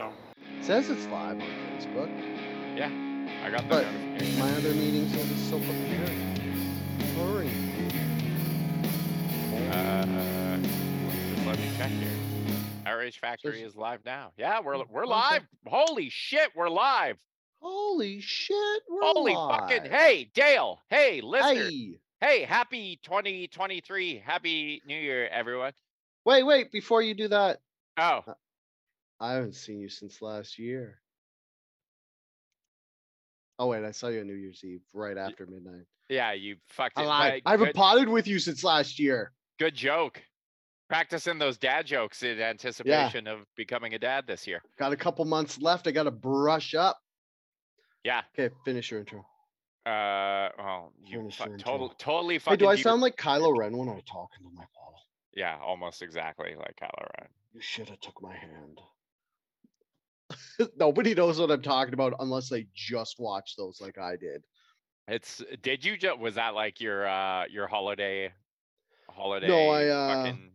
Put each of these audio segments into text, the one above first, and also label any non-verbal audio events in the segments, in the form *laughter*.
It says it's live on Facebook. Yeah, I got that But notification. My other meeting says it's still prepared. Hurry. Uh, just let me check here. Outrage Factory is live now. Yeah, we're we're live. Holy shit, we're live. Holy shit! We're Holy fucking hey, Dale. Hey, listener. Hey, Hey, happy 2023. Happy New Year, everyone. wait, wait! Before you do that, Oh, I haven't seen you since last year. Oh wait, I saw you on New Year's Eve, right after midnight. yeah, you fucked I it. but I haven't potted with you since last year. good joke. Practicing those dad jokes in anticipation of becoming a dad this year. Got a couple months left. I got to brush up. Yeah. Okay, finish your intro. Uh, well, you fu- your intro. total, totally Hey, fucking. do I sound like Kylo *laughs* Ren when I talk into my bottle? Yeah, almost exactly like Kylo Ren. You should have took my hand. *laughs* Nobody knows what I'm talking about unless they just watch those like I did. It's did you just was that like your uh your holiday holiday No, I, uh, fucking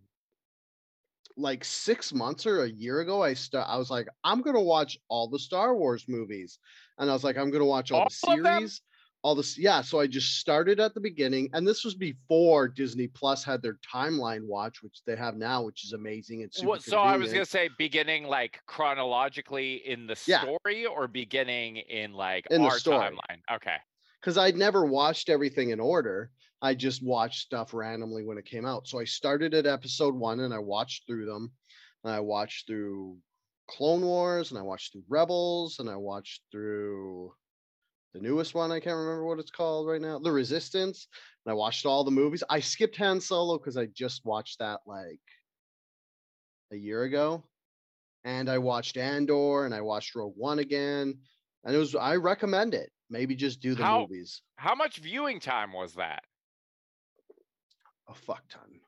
Like six months or a year ago, I start. I was like, I'm gonna watch all the Star Wars movies, and I was like, I'm gonna watch all, the All of them? series, all this. Yeah, so I just started at the beginning, and this was before Disney Plus had their timeline watch, which they have now, which is amazing. It's super what so I was gonna say beginning like chronologically in the Yeah. story or beginning in like In our timeline. Okay. because I'd never watched everything in order. I just watched stuff randomly when it came out. So I started at episode one and I watched through them. And I watched through Clone Wars and I watched through Rebels and I watched through the newest one. I can't remember what it's called right now. The Resistance. And I watched all the movies. I skipped Han Solo because I just watched that like a year ago. And I watched Andor and I watched Rogue One again. And it was I recommend it. Maybe just do the How- movies. How much viewing time was that? a fuck ton.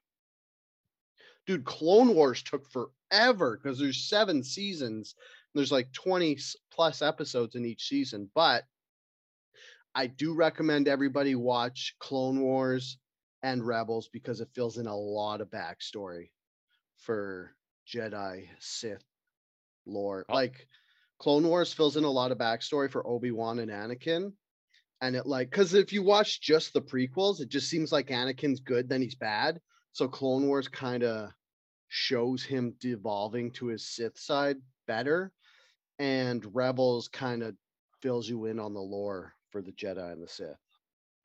Dude, Clone Wars took forever because there's seven seasons. There's like 20 plus episodes in each season, but I do recommend everybody watch Clone Wars and Rebels because it fills in a lot of backstory for Jedi, Sith, lore. Oh. Like Clone Wars fills in a lot of backstory for Obi-Wan and Anakin and it like because if you watch just the prequels it just seems like anakin's good then he's bad so clone wars kind of shows him devolving to his sith side better and rebels kind of fills you in on the lore for the jedi and the sith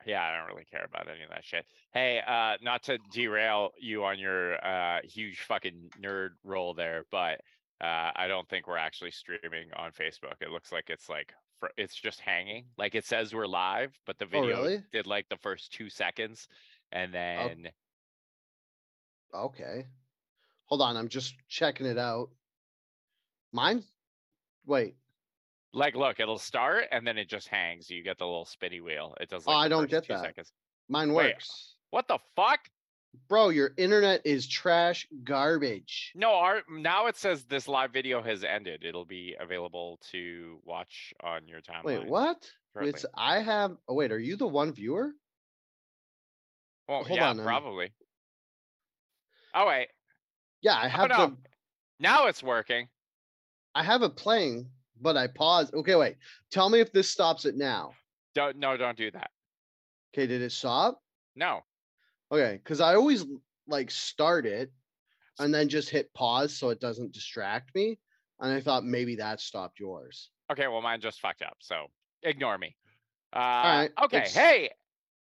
Yeah, I don't really care about any of that shit. Hey, uh, not to derail you on your uh huge fucking nerd role there, but uh, I don't think we're actually streaming on Facebook. It looks like it's like fr- it's just hanging. Like it says we're live, but the Oh, video really? did like the first two seconds, and then okay hold on i'm just checking it out mine wait like look, it'll start and then it just hangs. You get the little spinny wheel. It does. Oh, I don't get that. Seconds. mine Wait. works What the fuck? bro your internet is trash garbage No, our now it says this live video has ended. It'll be available to watch on your timeline. wait what shortly. it's i have oh wait are you the one viewer Well, hold yeah, on, probably. Oh wait, yeah i oh, have no. the now it's working. I have it playing, but I paused. Okay, wait. Tell me if this stops it now. Don't no, don't do that. Okay, did it stop? No, Okay, because I always like start it and then just hit pause so it doesn't distract me. And I thought maybe that stopped yours. okay, well mine just fucked up, so ignore me. Uh, right, okay, it's- hey,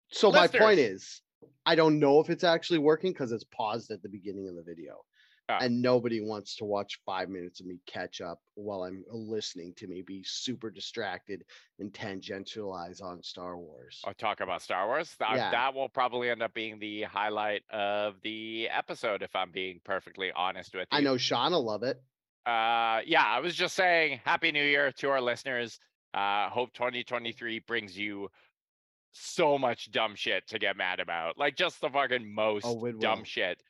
So my point is, I don't know if it's actually working because it's paused at the beginning of the video. Ah. And nobody wants to watch five minutes of me catch up while I'm listening to me be super distracted and tangentialize on Star Wars. I'll talk about Star Wars. That, Yeah. that will probably end up being the highlight of the episode, if I'm being perfectly honest with you. I know Sean will love it. uh yeah i was just saying happy new year to our listeners uh hope 2023 brings you so much dumb shit to get mad about like just the fucking most Oh, dumb shit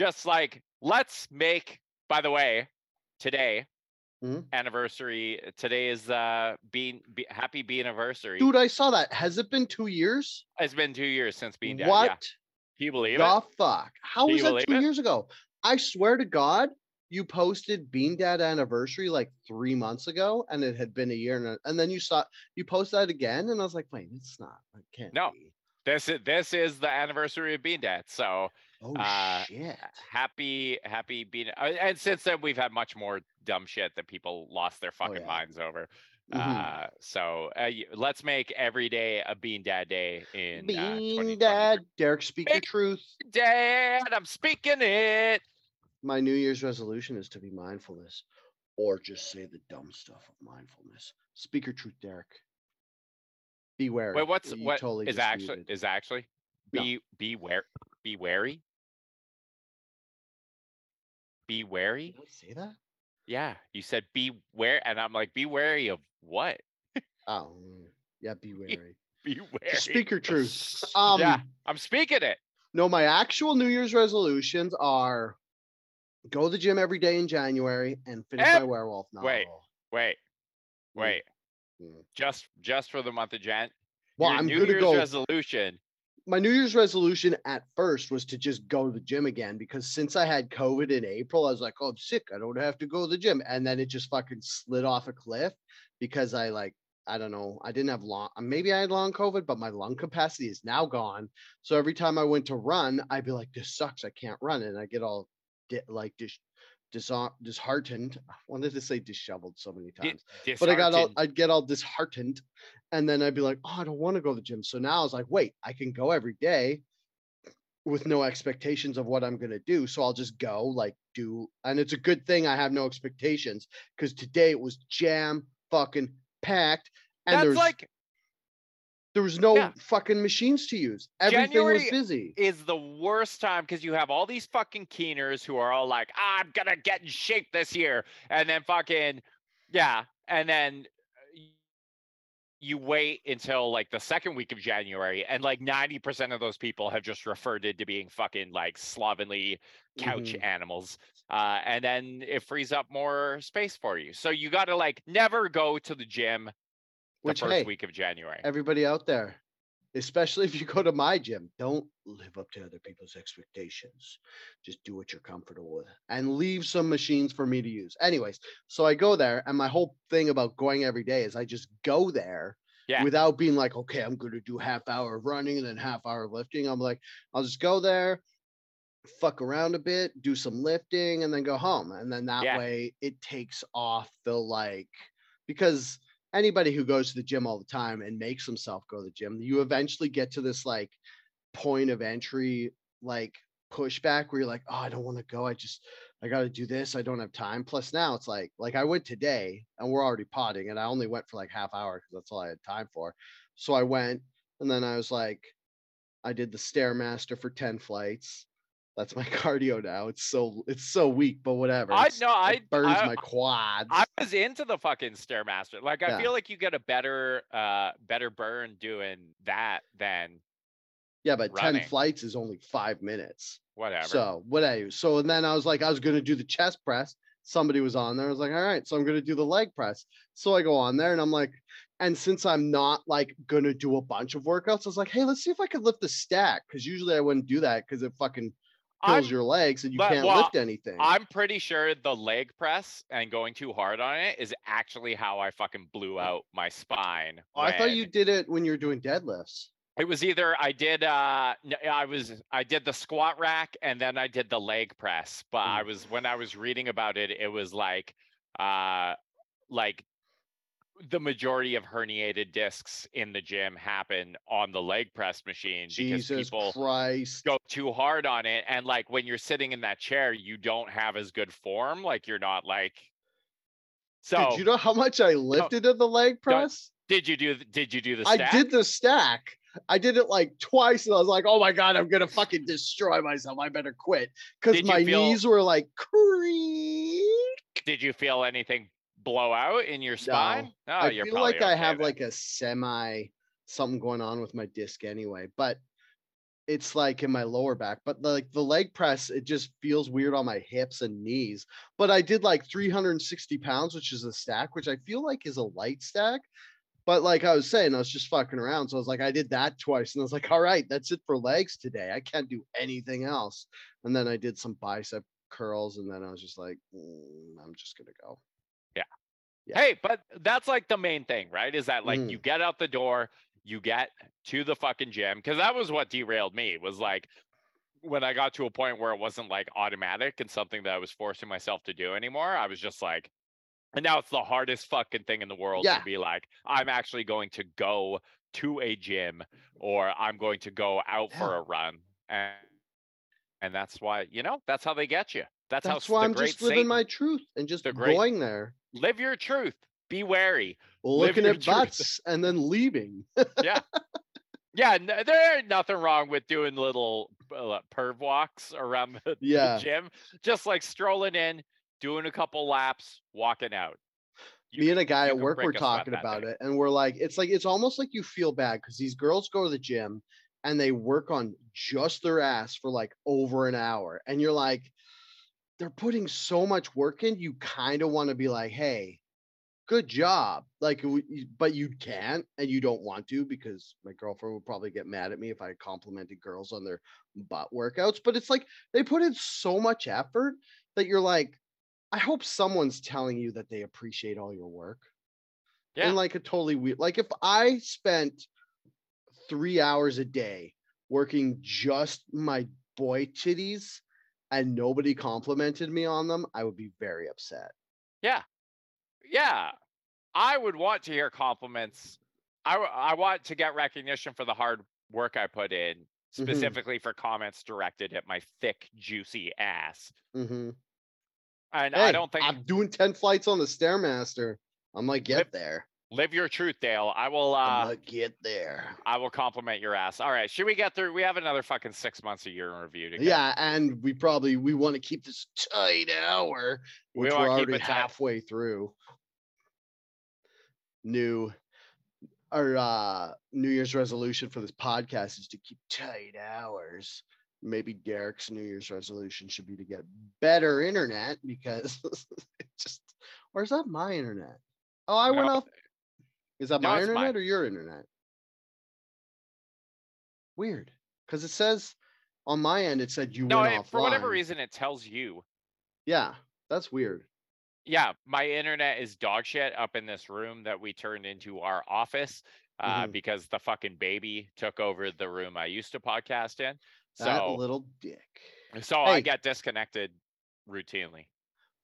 just like let's make by the way today Mhm. anniversary today is uh being be, happy being anniversary Dude, I saw that. Has it been two years? it's been two years since being dead what yeah. Can you believe the it fuck? How Can was that two it? years ago? I swear to God, you posted Bean Dad anniversary like three months ago, and it had been a year, and, a- and then you saw you post that again, and I was like, wait, it's not. It can't. No. be. This is this is the anniversary of Bean Dad. So Oh Uh, shit. happy, happy Bean. uh, And since then, we've had much more dumb shit that people lost their fucking Oh, yeah. minds over. Mhm. Uh, so uh, let's make every day a Bean Dad day in uh, Bean 2023. Dad, Derek, speak Big- truth. Dad, I'm speaking it. My New Year's resolution is to be mindfulness, or just say the dumb stuff of mindfulness. Speak your truth, Derek. Beware. Wait, what's You what totally is actually is actually No. be be ware be wary. Be wary. Did I say that? Yeah, you said be wary, and I'm like, be wary of what? Oh, yeah. Be *laughs* wary. Be wary. Speak your truth. *laughs* Um, yeah, I'm speaking it. No, my actual New Year's resolutions are go to the gym every day in January and finish Ev- my werewolf novel. Wait. Wait, Mm, wait. mm. Just just for the month of Jan. Well, your I'm New Year's go. resolution. My New Year's resolution at first was to just go to the gym again because since I had COVID in April, I was like, oh, I'm sick. I don't have to go to the gym. And then it just fucking slid off a cliff because I like, I don't know, I didn't have long, maybe I had long COVID, but my lung capacity is now gone. So every time I went to run, I'd be like, this sucks. I can't run. And I get all di- like dis- disheartened. I wanted to say disheveled so many times but I got all. I'd get all disheartened, and then I'd be like, oh, I don't want to go to the gym. So now I was like, wait, I can go every day with no expectations of what I'm gonna do. So I'll just go, like, do, and it's a good thing I have no expectations because today it was jam fucking packed, and That's there's like there was no yeah. fucking machines to use. Everything January was busy. is the worst time because you have all these fucking keeners who are all like, I'm gonna get in shape this year, and then fucking yeah, and then you wait until like the second week of January, and like 90% of those people have just referred to being fucking like slovenly couch Mhm. animals. Uh, and then it frees up more space for you. So you got to like never go to the gym the Which first hey, week of January. everybody out there, especially if you go to my gym, don't live up to other people's expectations. Just do what you're comfortable with and leave some machines for me to use. Anyways, so I go there, and my whole thing about going every day is I just go there Yeah. without being like, okay, I'm going to do half hour of running and then half hour of lifting. I'm like, I'll just go there, fuck around a bit, do some lifting, and then go home. And then that Yeah. way it takes off the like, because anybody who goes to the gym all the time and makes himself go to the gym, you eventually get to this like point of entry, like pushback where you're like, oh, I don't want to go. I just, I got to do this. I don't have time. Plus now it's like, like I went today and we're already potting and I only went for like half hour because that's all I had time for. So I went and then I was like, I did the Stairmaster for 10 flights. That's my *laughs* cardio now. It's so it's so weak, but whatever. I- know I- burns I- my quads. I was into the fucking stairmaster. Like I Yeah. feel like you get a better uh better burn doing that than yeah, but 10 flights is only five minutes. whatever. So whatever. So and then I was like, I was gonna do the chest press. Somebody was on there. I was like, all right, so I'm gonna do the leg press. So I go on there and I'm like, and since I'm not like gonna do a bunch of workouts, I was like, hey, let's see if I could lift the stack. Cause usually I wouldn't do that because it fucking kills I'm your legs and you but- can't well, lift anything. I'm pretty sure the leg press and going too hard on it is actually how I fucking blew out my spine. Oh, I thought you did it when you were doing deadlifts. It was either I did uh I was I did the squat rack and then I did the leg press. But I Mm. was when I was reading about it, it was like uh like the majority of herniated discs in the gym happen on the leg press machine because people Christ. go too hard on it and like when you're sitting in that chair you don't have as good form like you're not like so Did you know how much I lifted in the leg press? did you do did you do the I did the stack. I did it like twice, and I was like, "Oh my god, I'm gonna fucking destroy myself. I better quit." Because my feel- knees were like creak. did you feel anything blow out in your spine oh I feel like I have then. like a semi something going on with my disc anyway, but it's like in my lower back. But like the leg press, it just feels weird on my hips and knees. But I did like 360 pounds, which is a stack, which I feel like is a light stack. But like I was saying, I was just fucking around. So I was like, I did that twice. And I was like, all right, that's it for legs today. I can't do anything else. And then I did some bicep curls, and then I was just like, "Mm, I'm just gonna go. Yeah. Hey, but that's like the main thing, right? Is that like Mhm. you get out the door, you get to the fucking gym because that was what derailed me. Was like when I got to a point where it wasn't like automatic and something that I was forcing myself to do anymore. I was just like, and now it's the hardest fucking thing in the world Yeah. to be like, I'm actually going to go to a gym or I'm going to go out for a run. And and that's why, you know, that's how they get you. That's, how That's s- why the I'm just living Satan- my truth and just the great- going there, live your truth. Be wary. Looking at butts, and then leaving. *laughs* Yeah, n- there ain't nothing wrong with doing little uh, perv walks around the, the gym, just like strolling in, doing a couple laps, walking out. You Me and a guy at work were talking that about it, and we're like, it's like it's almost like you feel bad because these girls go to the gym and they work on just their ass for like over an hour, and you're like, they're putting so much work in. You kind of want to be like, hey, good job, like, but you can't and you don't want to because my girlfriend would probably get mad at me if I complimented girls on their butt workouts. But it's like they put in so much effort that you're like, I hope someone's telling you that they appreciate all your work. Yeah. In like a totally weird, like if I spent three hours a day working just my boy titties and nobody complimented me on them, I would be very upset. Yeah, Yeah. I would want to hear compliments. I w- I want to get recognition for the hard work I put in, Mm-hmm. specifically for comments directed at my thick, juicy ass. Mhm. And Hey, I don't think I'm doing 10 flights on the Stairmaster. I'm like, get Lip- there. Live your truth, Dale. I will. Uh get there. I will compliment your ass. All right, should we get through? We have another fucking six months a year in review to get. Yeah, and we probably we want to keep this tight hour, which wanna we're already halfway through. New our uh New Year's resolution for this podcast is to keep tight hours. Maybe Derek's New Year's resolution should be to get better internet because *laughs* it just or is that my internet? Oh, I went off. Is that no, my internet mine. or your internet? Weird. Because it says on my end it said you No, went it- offline. for whatever reason, it tells you. Yeah, that's weird. Yeah, my internet is dog shit up in this room that we turned into our office uh, Mhm. because the fucking baby took over the room I used to podcast in. That So, little dick. so I Hey. get disconnected routinely.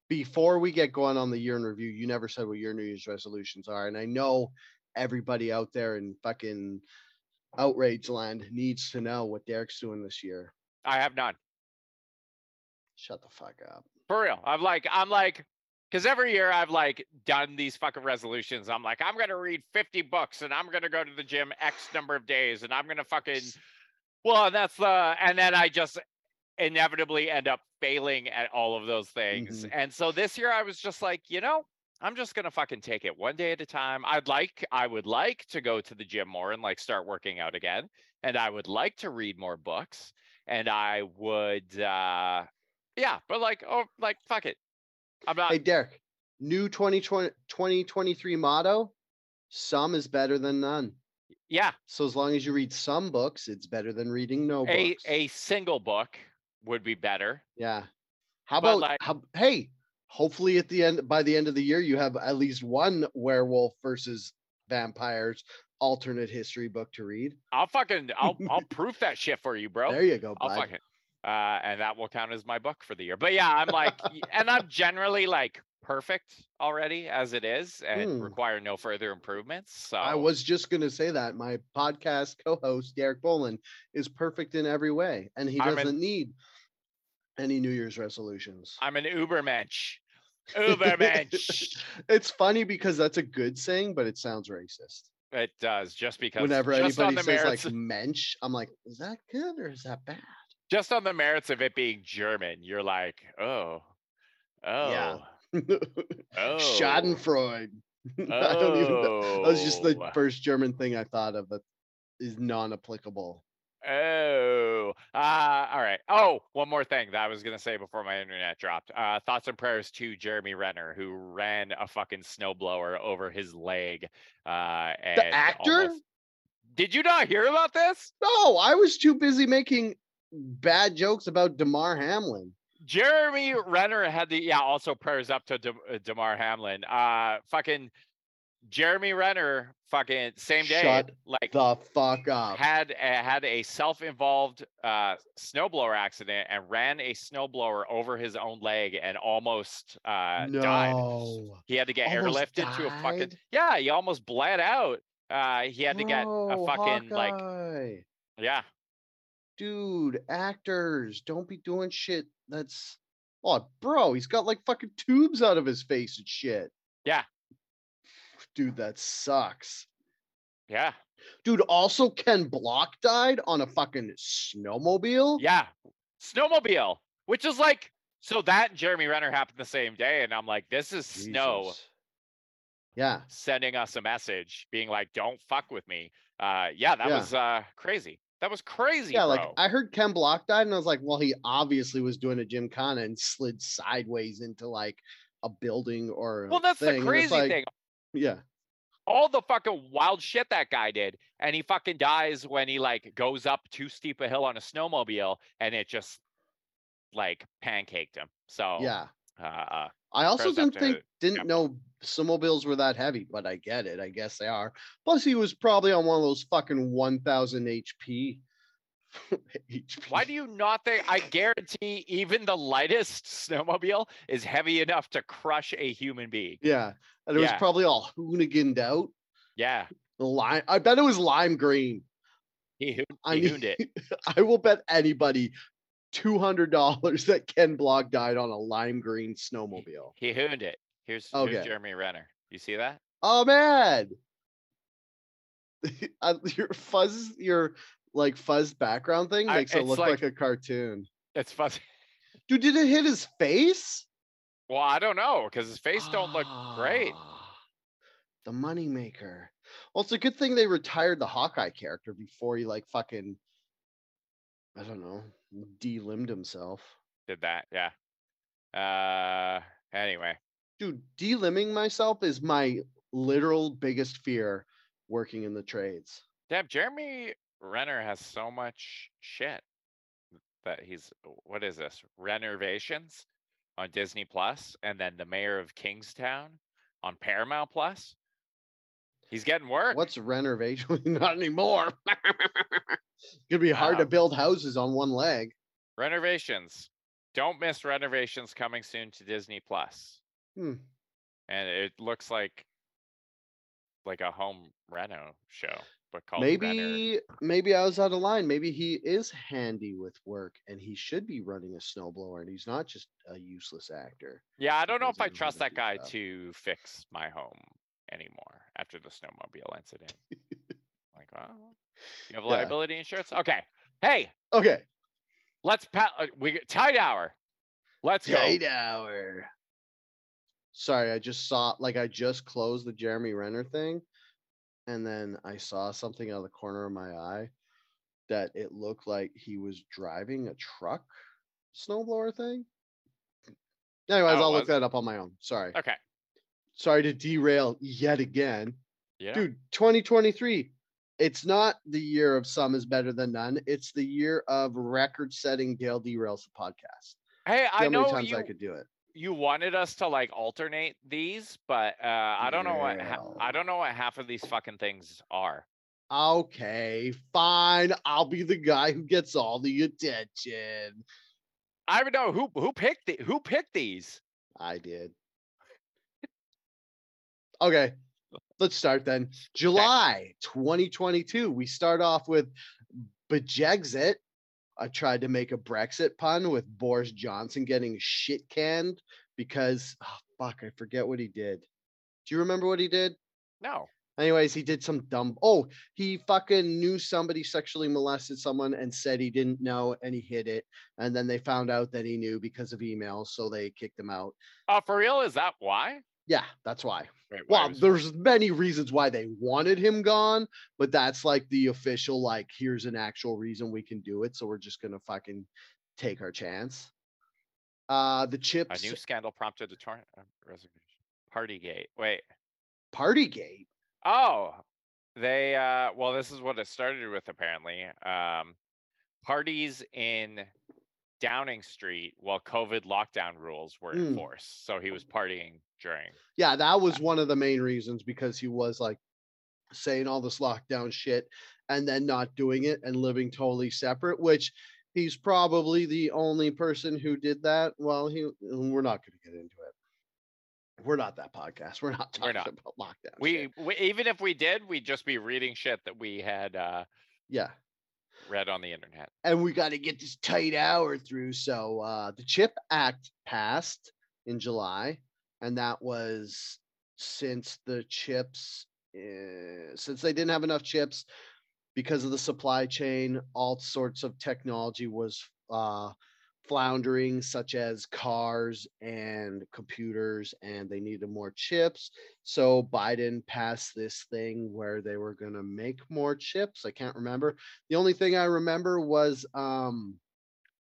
Before we get going on the year in review, you never said what your New Year's resolutions are. And I know everybody out there in fucking outrage land needs to know what Derek's doing this year. I have none. Shut the fuck up. For real. I'm like, I'm like, because every year I've like done these fucking resolutions. I'm like, I'm gonna read 50 books and I'm gonna go to the gym X number of days and I'm gonna fucking well, and that's the and then I just inevitably end up failing at all of those things. Mhm. And so this year I was just like, you know, I'm just gonna fucking take it one day at a time. I'd like I would like to go to the gym more and like start working out again. And I would like to read more books. And I would uh yeah, but like oh like fuck it. I'm not Hey, Derek, new 2020, 2023 motto some is better than none. yeah, So as long as you read some books, it's better than reading no a books. a single book would be better. Yeah. How But, about like- how, hey, hopefully at the end by the end of the year you have at least one werewolf versus vampires alternate history book to read. I'll fucking I'll *laughs* I'll proof that shit for you, bro. There you go, I'll fucking uh and that will count as my book for the year. But yeah, I'm like *laughs* and I'm generally like perfect already as it is and Hmm. require no further improvements. So I was just going to say that my podcast co-host Derek Bolin is perfect in every way and he doesn't need any New Year's resolutions. I'm an Ubermensch. *laughs* Ubermensch. it's funny because that's a good saying, but it sounds racist. it does just because Whenever just on anybody the says merits like mensch, I'm like, is that good or is that bad? just on the merits of it being German, you're like, oh, oh, Yeah. oh, *laughs* Schadenfreude. *laughs* I don't even know. That was just the oh. first German thing I thought of that is non-applicable. Oh, uh, all right. Oh, one more thing that I was gonna say before my internet dropped. Uh, thoughts and prayers to Jeremy Renner, who ran a fucking snowblower over his leg. Uh, and actor? almost- Did you not hear about this? No, I was too busy making bad jokes about Damar Hamlin. Jeremy Renner had the yeah. Also prayers up to De- uh, Damar Hamlin. Uh, fucking Jeremy Renner, fucking same day, Shut like The fuck up. had a, had a self-involved uh, snowblower accident and ran a snowblower over his own leg and almost uh, died. no. He had to get Almost airlifted to a fucking yeah. He almost bled out. Uh, he had to get a Bro, fucking like yeah. dude, actors, don't be doing shit that's oh bro, he's got like fucking tubes out of his face and shit. Yeah. Dude, that sucks. Yeah, Dude, also Ken Block died on a fucking snowmobile. yeah. Snowmobile, which is like so that and Jeremy Renner happened the same day, and I'm like, this is snow Yeah. sending us a message, being like, "Don't fuck with me." Uh, yeah, that Yeah. was uh crazy. That was crazy, Yeah, bro. like I heard Ken Block died, and I was like, well, he obviously was doing a Gymkhana and slid sideways into like a building or well, that's thing, the crazy like, thing. Yeah. all the fucking wild shit that guy did and he fucking dies when he like goes up too steep a hill on a snowmobile and it just like pancaked him so Yeah. uh, uh I also didn't think didn't yep. know snowmobiles were that heavy, but I get it. I guess they are. Plus, he was probably on one of those fucking one thousand HP. *laughs* Why do you not think i guarantee even the lightest snowmobile is heavy enough to crush a human being Yeah, and it was probably all hooniganed out. yeah The lime. I bet it was lime green. he, hooned- I he mean, hooned it *laughs* I will bet anybody two hundred dollars that Ken Block died on a lime green snowmobile. he hooned it here's, Okay. jeremy renner you see that Oh man, *laughs* Uh, your fuzz, your like fuzz background thing I- makes it look like- like a cartoon. it's fuzzy *laughs* Dude, did it hit his face? well i don't know because his face don't look great Ah, The moneymaker. Well, it's a good thing they retired the Hawkeye character before he like fucking I don't know, delimbed himself. did that yeah uh anyway Dude, delimbing myself is my literal biggest fear working in the trades. Damn, Jeremy Renner has so much shit that he's what is this? Rennervations on Disney Plus and then the mayor of Kingstown on Paramount Plus. He's getting work. What's renovation? *laughs* Not anymore. *laughs* It'd be hard to build houses on one leg. renovations? Don't miss Rennervations coming soon to Disney Plus. Hmm. And it looks like like a home reno show, but called. Maybe maybe I was out of line. Maybe he is handy with work and he should be running a snowblower and he's not just a useless actor. Yeah, I don't know if I trust that guy stuff. to fix my home anymore after the snowmobile incident. *laughs* like, well, you have Yeah. liability insurance? Okay. Hey, Okay. let's pat. Uh, we get tight hour. Let's go. Tight hour. Sorry, I just saw like I just closed the Jeremy Renner thing, and then I saw something out of the corner of my eye that it looked like he was driving a truck snowblower thing. Anyways, Oh, I'll look that up on my own. Sorry. Okay. Sorry to derail yet again. Yeah. Dude, 2023. It's not the year of some is better than none. It's the year of record setting Dale derails the podcast. Hey, I how know many times you, I could do it. You wanted us to like alternate these, but uh, I don't know what ha- I don't know what half of these fucking things are. Okay, fine. I'll be the guy who gets all the attention. I don't know who who picked the, who picked these. I did. Okay, let's start then. July 2022. We start off with Bejexit. I tried to make a Brexit pun with Boris Johnson getting shit canned because, oh, fuck, I forget what he did. Do you remember what he did? No. Anyways, he did some dumb. Oh, he fucking knew somebody sexually molested someone and said he didn't know and he hid it. And then they found out that he knew because of emails, so they kicked him out. Oh, for real? Is that why? Yeah, that's why. Wait, why Well, there's many reasons why they wanted him gone, but that's like the official, like, here's an actual reason we can do it. So we're just gonna fucking take our chance. Uh the chips. a new scandal prompted a torn uh, resignation. Partygate. Wait. Partygate. Oh, they uh well this is what it started with apparently. Um parties in Downing Street while COVID lockdown rules were Mm. enforced. So he was partying during. Yeah, that was one of the main reasons because he was like saying all this lockdown shit and then not doing it and living totally separate, which he's probably the only person who did that. Well, he we're not going to get into it. We're not that podcast. We're not We're talking not. about lockdown. We, we even if we did, we'd just be reading shit that we had uh, yeah. Read on the internet. and we got to get this tight hour through. So uh, the CHIP Act passed in July, and that was since the chips, uh, since they didn't have enough chips because of the supply chain, all sorts of technology was uh, floundering, such as cars and computers, and they needed more chips. So Biden passed this thing where they were going to make more chips. I can't remember. The only thing I remember was um,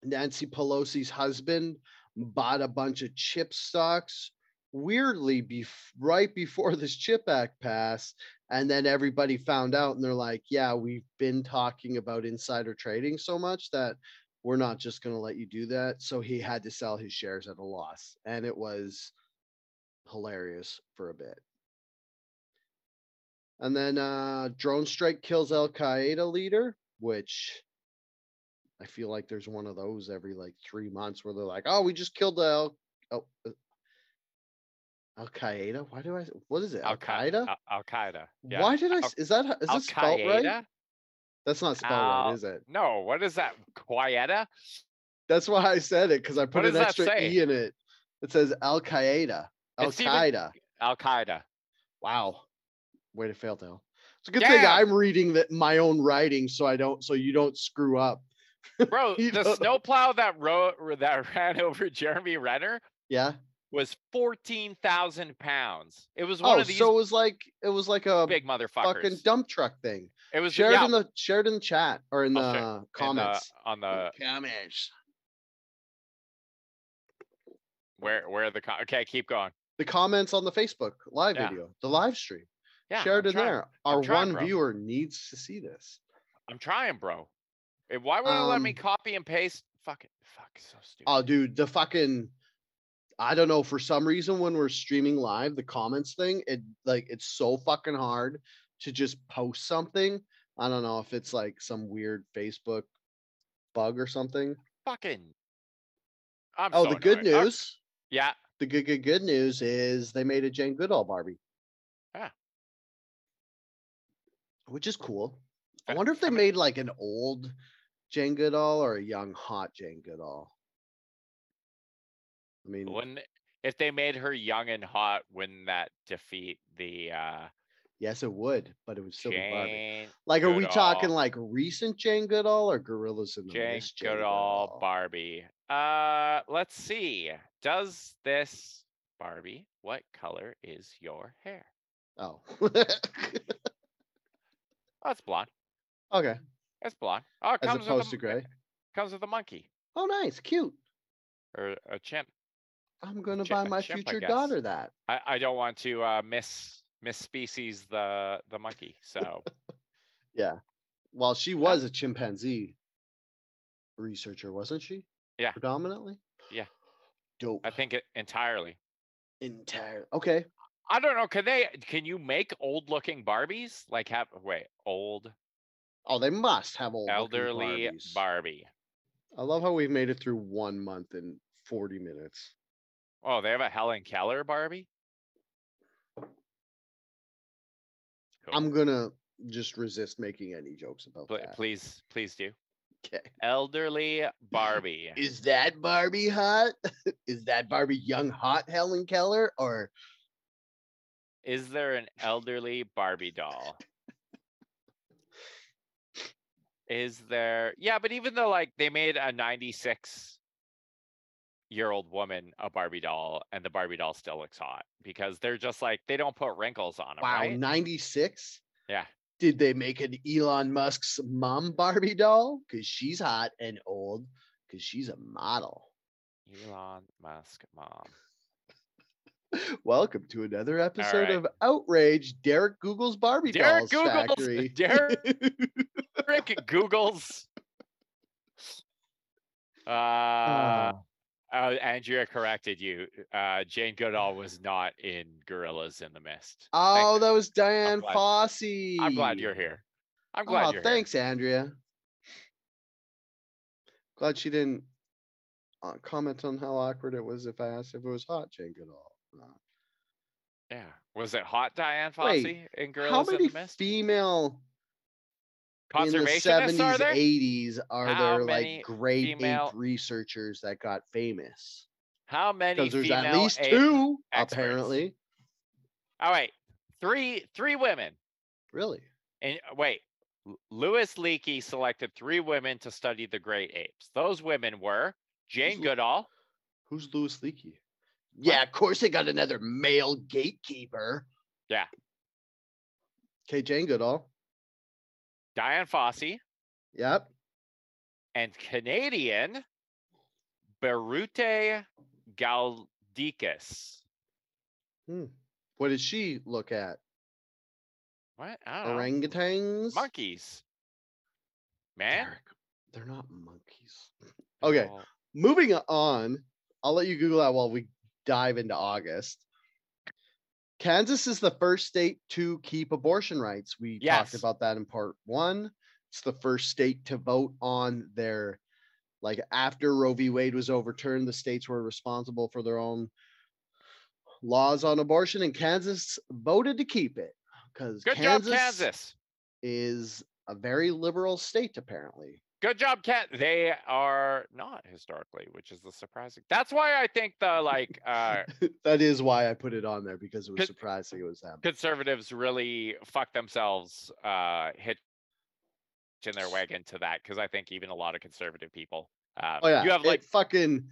Nancy Pelosi's husband bought a bunch of chip stocks weirdly bef- right before this chip act passed and then everybody found out and they're like yeah we've been talking about insider trading so much that we're not just going to let you do that so he had to sell his shares at a loss and it was hilarious for a bit and then uh drone strike kills al qaeda leader which I feel like there's one of those every like three months where they're like, "Oh, we just killed the Al oh, uh, Al Qaeda." Why do I? What is it? Al Qaeda? Al Qaeda. Yeah. Why did I? Is that is this spelled right? That's not spelled right, is it? No, what is that? Qaeda? That's why I said it because I put an extra e in it. It says Al Qaeda. Al Qaeda. Al Qaeda. Wow. Way to fail, Dale. It's a good thing I'm reading that my own writing, so I don't, so you don't screw up. *laughs* Bro, the know. snowplow that rode that *laughs* ran over Jeremy Renner Yeah. Was fourteen thousand pounds. It was one Oh, of these so it was like it was like a big motherfuckers. fucking dump truck thing. it was shared yeah, in the shared in the chat or in the I'll in the- comments. on the comments. where where the co- okay, keep going. The comments on the Facebook live Yeah. video, the live stream. Yeah, share I'm it in trying. there. Our trying, one bro. viewer needs to see this. I'm trying, bro. Why would it let me Um, copy and paste? Fuck it. Fuck, so stupid. Oh, dude, the fucking I don't know. For some reason, when we're streaming live, the comments thing, it like it's so fucking hard to just post something. I don't know if it's like some weird Facebook bug or something. Fucking. I'm Oh, so the good annoyed. News. yeah. The good, good, good news is they made a Jane Goodall Barbie. Yeah. Which is cool. I wonder if they made like an old Jane Goodall or a young hot Jane Goodall. I mean, When if they made her young and hot, wouldn't that defeat the uh yes, it would, but it would still be Barbie. Jane Like, are we talking like recent Jane Goodall or Gorillas in the Jane Mist Jane Goodall Goodall? Barbie? Uh let's see. Does this Barbie, what color is your hair? Oh, *laughs* Oh, it's blonde. *laughs* okay. It's blonde. Oh, it As comes opposed with to gray. comes with a monkey Oh, nice, cute. or a chimp. I'm gonna buy my chimp, future daughter that. I, I don't want to uh miss miss species the the monkey. So *laughs* Yeah. Well, she was a chimpanzee researcher, wasn't she? Yeah. Predominantly. Yeah. *gasps* Dope. I think it entirely. Entire. Okay. I don't know. Can they? Can you make old looking Barbies? Like have wait old Oh, they must have old elderly. Barbie. I love how we've made it through one month in 40 minutes. Oh, they have a Helen Keller Barbie. Cool. I'm gonna just resist making any jokes about Pl- that. please, please do. Okay. Elderly Barbie. *laughs* Is that Barbie hot? *laughs* Is that Barbie young hot Helen Keller or Is there an elderly Barbie doll? *laughs* Is there? Yeah, but even though like they made a 96 year old woman a Barbie doll and the Barbie doll still looks hot because they're just like they don't put wrinkles on them, wow, right? 96? Yeah. Did they make an Elon Musk's mom Barbie doll? Because she's hot and old, because she's a model. Elon Musk mom. *laughs* Welcome to another episode right. of Outrage. Derek Google's Barbie Derek Dolls Google's- Factory. *laughs* Derek- Rick *laughs* Google's Uh, Oh. Uh, Andrea corrected you. Uh, Jane Goodall *sighs* was not in Gorillas in the Mist. Oh, that was Dian glad- Fossey. I'm glad you're here. I'm glad Oh, you're thanks, Andrea. Glad she didn't uh, comment on how awkward it was if I asked if it was hot, Jane Goodall. Uh. Yeah. Was it hot Dian Wait, Fossey in How Gorillas in the Mist? female in the Conservationists are 70s, there? 80s are How there like grade female- eight researchers that got famous? How many Because there's at least two, experts? apparently. All right. Three three women. Really? And uh, wait, L- Louis Leakey selected three women to study the great apes. Those women were Jane Lu- Goodall, Who's Louis Leakey? Yeah, of course they got another male gatekeeper. Yeah. Okay, Jane Goodall. Dian Fossey, Yep. and Canadian Biruté Galdikas. Hmm. What did she look at? What? Don't know. Orangutans? Monkeys. Man. Derek, they're not monkeys. Okay, Oh, moving on. I'll let you Google that while we dive into August. Kansas is the first state to keep abortion rights. We Yes. talked about that in part one. It's the first state to vote on their, like, after Roe v. Wade was overturned, the states were responsible for their own laws on abortion, and Kansas voted to keep it because Kansas, Kansas. is a very liberal state, apparently. Good job, Cat. They are not historically, which is the surprising. That's why I think the like uh *laughs* that is why I put it on there because it was surprising it was them. conservatives really fuck themselves uh hitching their wagon to that because I think even a lot of conservative people um, Oh yeah, you have like it fucking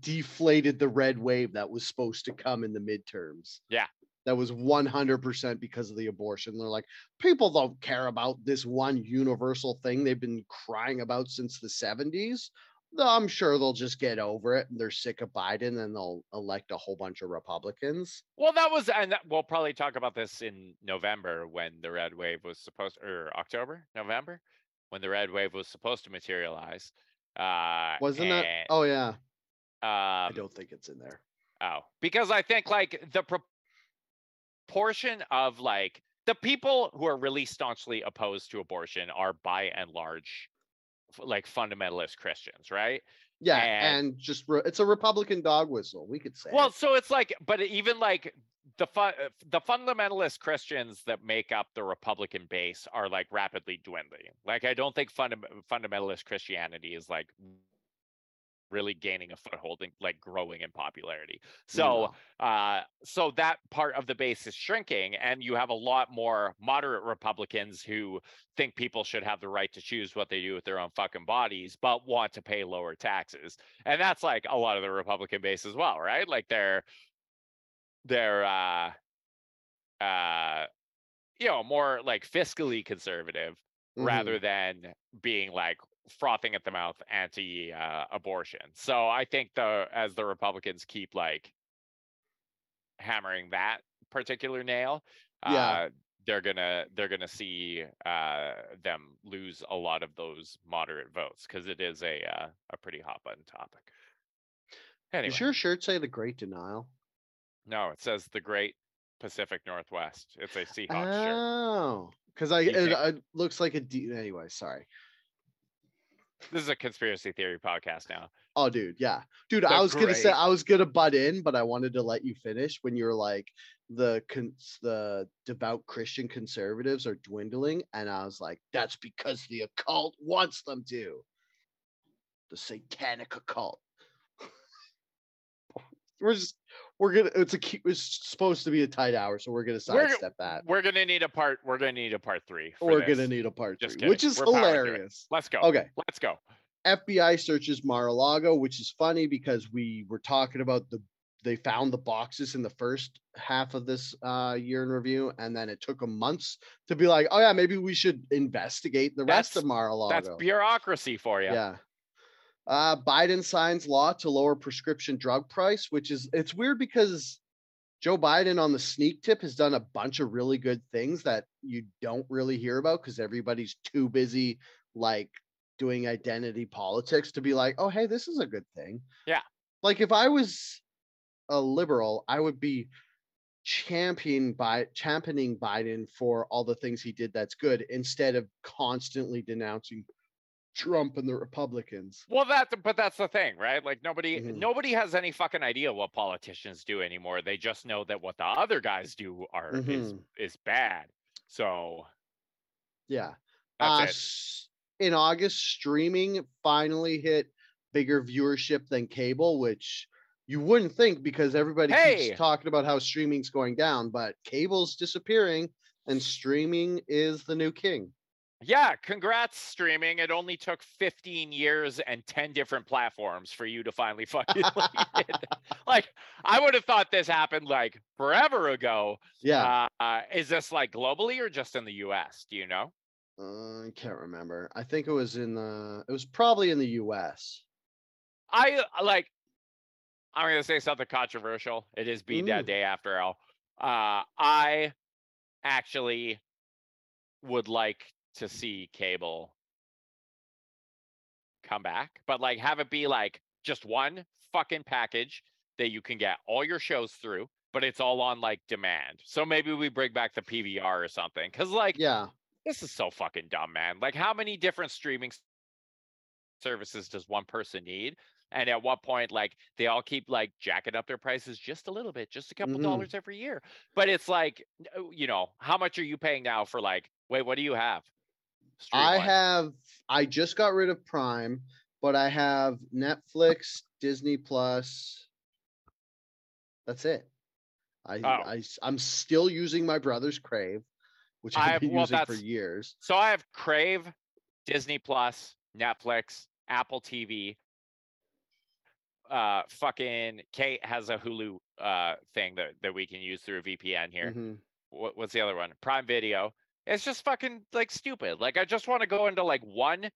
deflated the red wave that was supposed to come in the midterms. Yeah. That was 100% because of the abortion. They're like, people don't care about this one universal thing they've been crying about since the 70s. I'm sure they'll just get over it and they're sick of Biden and they'll elect a whole bunch of Republicans. well that was and that, we'll probably talk about this in November when the red wave was supposed or October November when the red wave was supposed to materialize. Uh, Wasn't that? Oh, yeah. I um, don't think it's in there. Oh, because I think like the proportion of like the people who are really staunchly opposed to abortion are by and large like fundamentalist Christians, right? Yeah. and- And, just, re- it's a Republican dog whistle. We could say. Well, so it's like, but even like the fu- uh, the fundamentalist Christians that make up the Republican base are like rapidly dwindling. Like, I don't think fundam- fundamentalist Christianity is like really gaining a foothold and like growing in popularity. So, uh, so that part of the base is shrinking, and you have a lot more moderate Republicans who think people should have the right to choose what they do with their own fucking bodies, but want to pay lower taxes. And that's like a lot of the Republican base as well, right? Like they're they're uh uh you know more like fiscally conservative Mhm. rather than being like frothing at the mouth anti uh, abortion. So I think the as the Republicans keep like hammering that particular nail, Yeah. uh, they're gonna they're gonna see uh, them lose a lot of those moderate votes because it is a uh, a pretty hot button topic. Anyway, Does your shirt say the Great Denial? no, it says the Great Pacific Northwest. It's a Seahawks shirt. Oh, because I it, it looks like a D. Anyway, sorry. This is a conspiracy theory podcast now. Oh, dude, yeah, dude. The I was gonna say I was gonna butt in, but I wanted to let you finish when you were like the cons- the devout Christian conservatives are dwindling, and I was like, that's because the occult wants them to. The satanic occult. *laughs* we're just we're gonna. It's a key- it's supposed to be a tight hour, so we're gonna We're- sidestep that. We're gonna need a part. We're gonna need a part three. We're gonna need a part Just three, which is We're powering through it. hilarious. Let's go. Okay. Let's go. FBI searches Mar-a-Lago, which is funny because we were talking about the they found the boxes in the first half of this uh, year in review, and then it took them months to be like, oh yeah, maybe we should investigate the rest of Mar-a-Lago. That's bureaucracy for you. yeah. Uh, Biden signs law to lower prescription drug price, which is it's weird because Joe Biden on the sneak tip has done a bunch of really good things that you don't really hear about because everybody's too busy like doing identity politics to be like, oh, hey, this is a good thing. Yeah. Like if I was a liberal, I would be champion by championing Biden for all the things he did that's good instead of constantly denouncing Trump and the Republicans. Well, that but that's the thing, right? Like nobody Mhm. nobody has any fucking idea what politicians do anymore. They just know that what the other guys do are is Mhm. is bad. So Yeah. uh, in August, streaming finally hit bigger viewership than cable, which you wouldn't think because everybody Hey! keeps talking about how streaming's going down, but cable's disappearing and streaming is the new king. Yeah, congrats streaming. It only took 15 years and 10 different platforms for you to finally *laughs* fucking like, *laughs* like I would have thought this happened like forever ago. Yeah. Uh, uh, is this like globally or just in the US? Do you know? Uh, I can't remember. I think it was in the it was probably in the US. I uh, like I'm gonna say something controversial. It is Ooh. that day after all. Uh I actually would like to see cable come back, but like have it be like just one fucking package that you can get all your shows through, but it's all on like demand. So maybe we bring back the PVR or something. Cause like Yeah. this is so fucking dumb, man. Like, how many different streaming services does one person need? And at what point, like, they all keep like jacking up their prices just a little bit, just a couple Mhm. dollars every year. But it's like, oh, you know, how much are you paying now for like, wait, what do you have? I have I just got rid of Prime, but I have Netflix, Disney Plus. That's it. I, Oh. I am still using my brother's Crave, which I've I- been well, using for years. So I have Crave, Disney Plus, Netflix, Apple TV. Uh, fucking Kate has a Hulu uh thing that that we can use through a VPN here. Mhm. what, what's the other one? Prime Video. It's just fucking like stupid. Like I just want to go into like one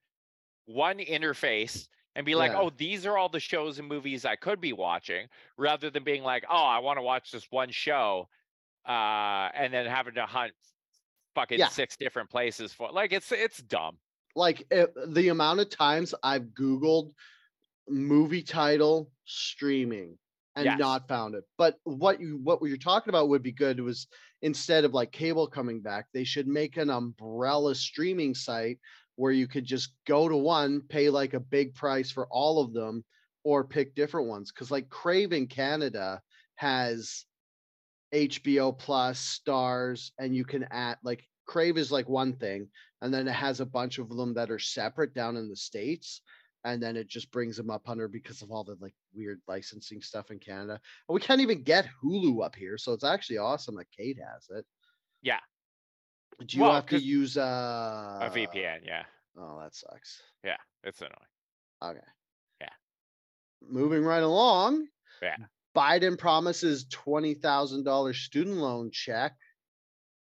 one interface and be like, Yeah. oh, these are all the shows and movies I could be watching, rather than being like, oh, I want to watch this one show, uh, and then having to hunt fucking Yeah. six different places for like it's it's dumb. Like eh, the amount of times I've Googled movie title streaming and Yes. not found it. But what you what you're talking about would be good was instead of like cable coming back, they should make an umbrella streaming site where you could just go to one, pay like a big price for all of them, or pick different ones. Cause like Crave in Canada has HBO Plus, Starz, and you can add like Crave is like one thing, and then it has a bunch of them that are separate down in the States. And then it just brings them up under because of all the like weird licensing stuff in Canada. And we can't even get Hulu up here, so it's actually awesome that Kate has it. Yeah. Do you Well, have to use uh, A VPN, yeah, Oh, that sucks. yeah, it's annoying. Okay. Yeah. Moving right along. Yeah. Biden promises twenty thousand dollars student loan check,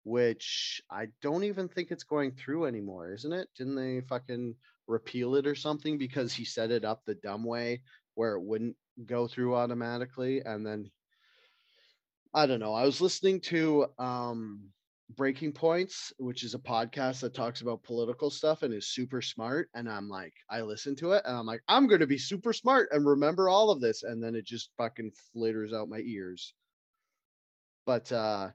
which I don't even think it's going through anymore, isn't it? Didn't they fucking repeal it or something because he set it up the dumb way where it wouldn't go through automatically and then I don't know. I was listening to um Breaking Points, which is a podcast that talks about political stuff and is super smart. And I'm like, I listen to it and I'm like, I'm going to be super smart and remember all of this. And then it just fucking flitters out my ears. But uh,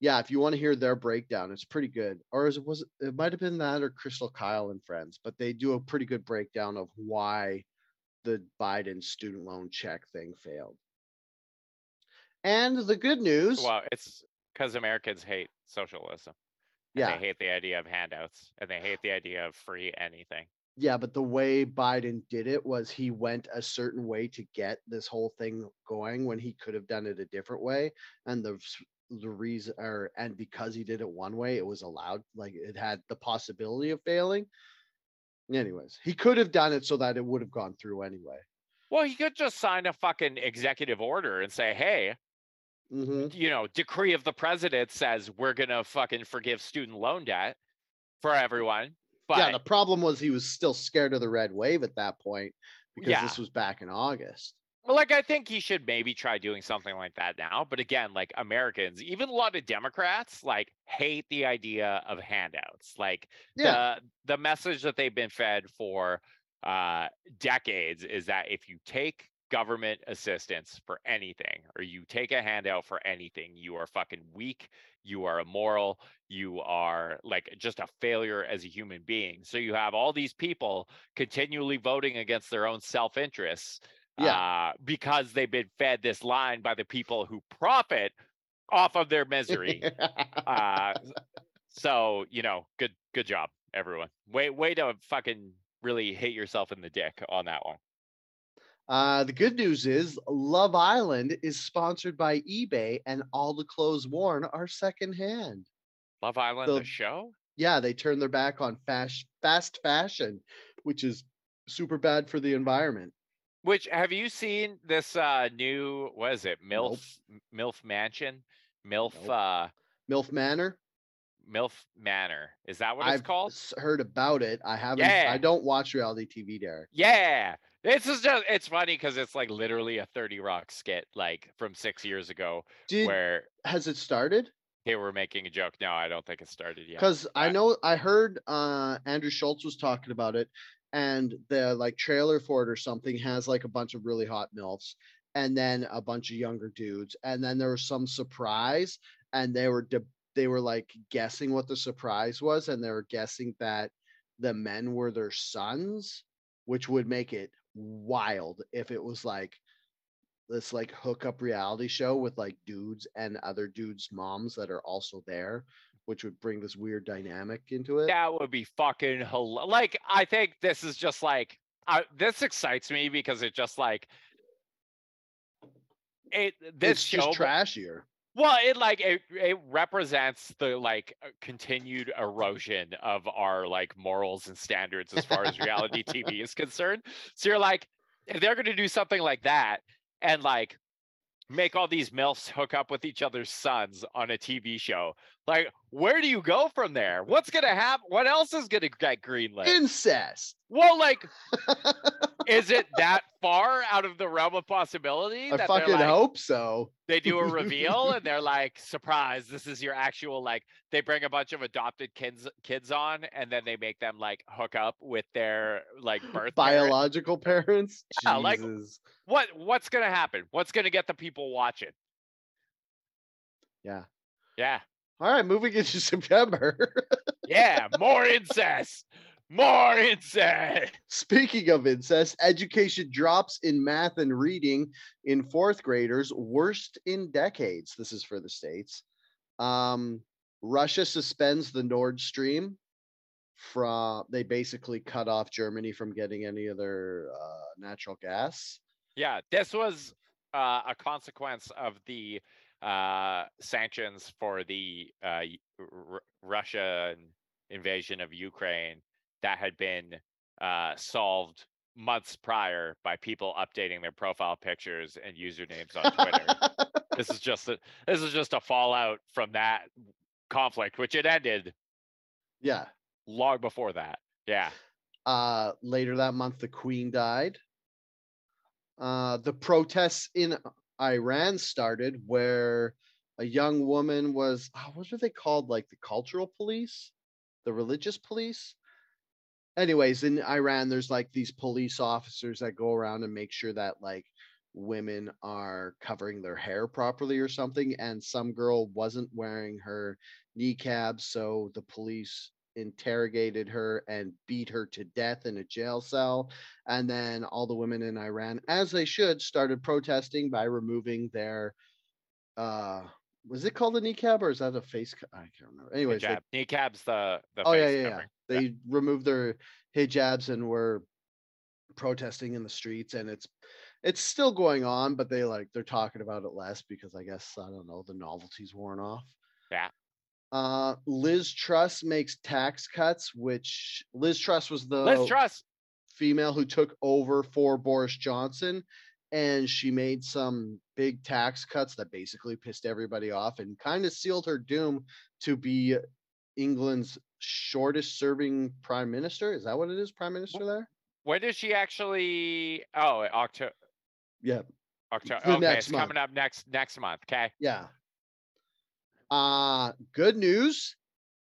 yeah, if you want to hear their breakdown, it's pretty good. Or is it was it, it might have been that or Krystal Kyle and friends, but they do a pretty good breakdown of why the Biden student loan check thing failed. And the good news, Well, it's because Americans hate socialism. And yeah, They hate the idea of handouts and they hate the idea of free anything. Yeah, but the way Biden did it was he went a certain way to get this whole thing going when he could have done it a different way. And the the reason or and because he did it one way, it was allowed like it had the possibility of failing. Anyways, he could have done it so that it would have gone through anyway. Well, he could just sign a fucking executive order and say, hey, hmm you know, decree of the president says we're gonna fucking forgive student loan debt for everyone. But yeah, the problem was he was still scared of the red wave at that point because Yeah. this was back in August. Well, like I think he should maybe try doing something like that now. But again, like Americans, even a lot of Democrats, like hate the idea of handouts. Like Yeah. the the message that they've been fed for uh decades is that if you take government assistance for anything or you take a handout for anything, you are fucking weak, you are immoral, you are like just a failure as a human being. So you have all these people continually voting against their own self-interests Yeah. uh, because they've been fed this line by the people who profit off of their misery. uh, *laughs* so you know, good good job, everyone. Way way to fucking really hit yourself in the dick on that one. Uh, the good news is Love Island is sponsored by eBay, and all the clothes worn are secondhand. Love Island, The- the show. Yeah, they turn their back on fast fast fashion, which is super bad for the environment. Which have you seen this uh new what is it? MILF Nope. MILF Mansion? MILF Nope. uh MILF Manor. MILF Manor. Is that what I've it's called? heard about it. I haven't. Yeah. I don't watch reality TV, Derek. Yeah. This is just it's funny because it's like literally a 30 Rock skit like from six years ago Did where has it started? they were making a joke. No, I don't think it started yet. Because I know I heard uh Andrew Schulz was talking about it, and the like trailer for it or something has like a bunch of really hot milfs, and then a bunch of younger dudes, and then there was some surprise, and they were de- they were like guessing what the surprise was, and they were guessing that the men were their sons, which would make it wild if it was like this like hookup reality show with like dudes and other dudes' moms that are also there, which would bring this weird dynamic into it. That would be fucking hel- like I think this is just like I, this excites me because it just like it this it's show just trashier. well it like it, it represents the like continued erosion of our like morals and standards as far as reality TV is concerned so you're like if they're going to do something like that and like make all these milfs hook up with each other's sons on a TV show like where do you go from there what's going to happen what else is going to get greenlit Incest. well like *laughs* is it that far out of the realm of possibility I fucking like, hope so. they do a reveal and *laughs* they're like surprise this is your actual like they bring a bunch of adopted kids kids on and then they make them like hook up with their like birth parent. Biological parents. *laughs* Yeah, like- Jesus. what what's gonna happen what's gonna get the people watching Yeah. yeah All right, moving into *laughs* September. yeah more incest more incest Speaking of incest, education drops in math and reading in fourth graders, worst in decades. This is for the States. Um, Russia suspends the Nord Stream from, they basically cut off Germany from getting any of their uh, natural gas. yeah this was uh, a consequence of the uh sanctions for the uh R- Russian invasion of Ukraine that had been uh solved months prior by people updating their profile pictures and usernames on Twitter. this is just a this is just a fallout from that conflict which it ended yeah. long before that. Yeah. Uh, later that month, the Queen died. Uh, the protests in Iran started where a young woman was, oh, what are they called? Like the cultural police, the religious police. Anyways, in Iran, there's like these police officers that go around and make sure that like women are covering their hair properly or something. And some girl wasn't wearing her niqab, so the police interrogated her and beat her to death in a jail cell. And then all the women in Iran, as they should, started protesting by removing their uh was it called a niqab or is that a face co- I can't remember. Anyways, they, Hijab. Niqab's the the oh yeah, face yeah, yeah. They removed their hijabs and were protesting in the streets and it's it's still going on, but they like they're talking about it less because I guess I don't know, the novelty's worn off. Yeah. Uh Liz Truss makes tax cuts, which Liz Truss was the Liz Truss. female who took over for Boris Johnson and she made some big tax cuts that basically pissed everybody off and kind of sealed her doom to be England's shortest serving prime minister. Is that what it is? Prime minister there? When did she actually? Oh, October. Yeah. October. Okay, it's month. coming up next next month. Okay. Yeah. Uh, good news.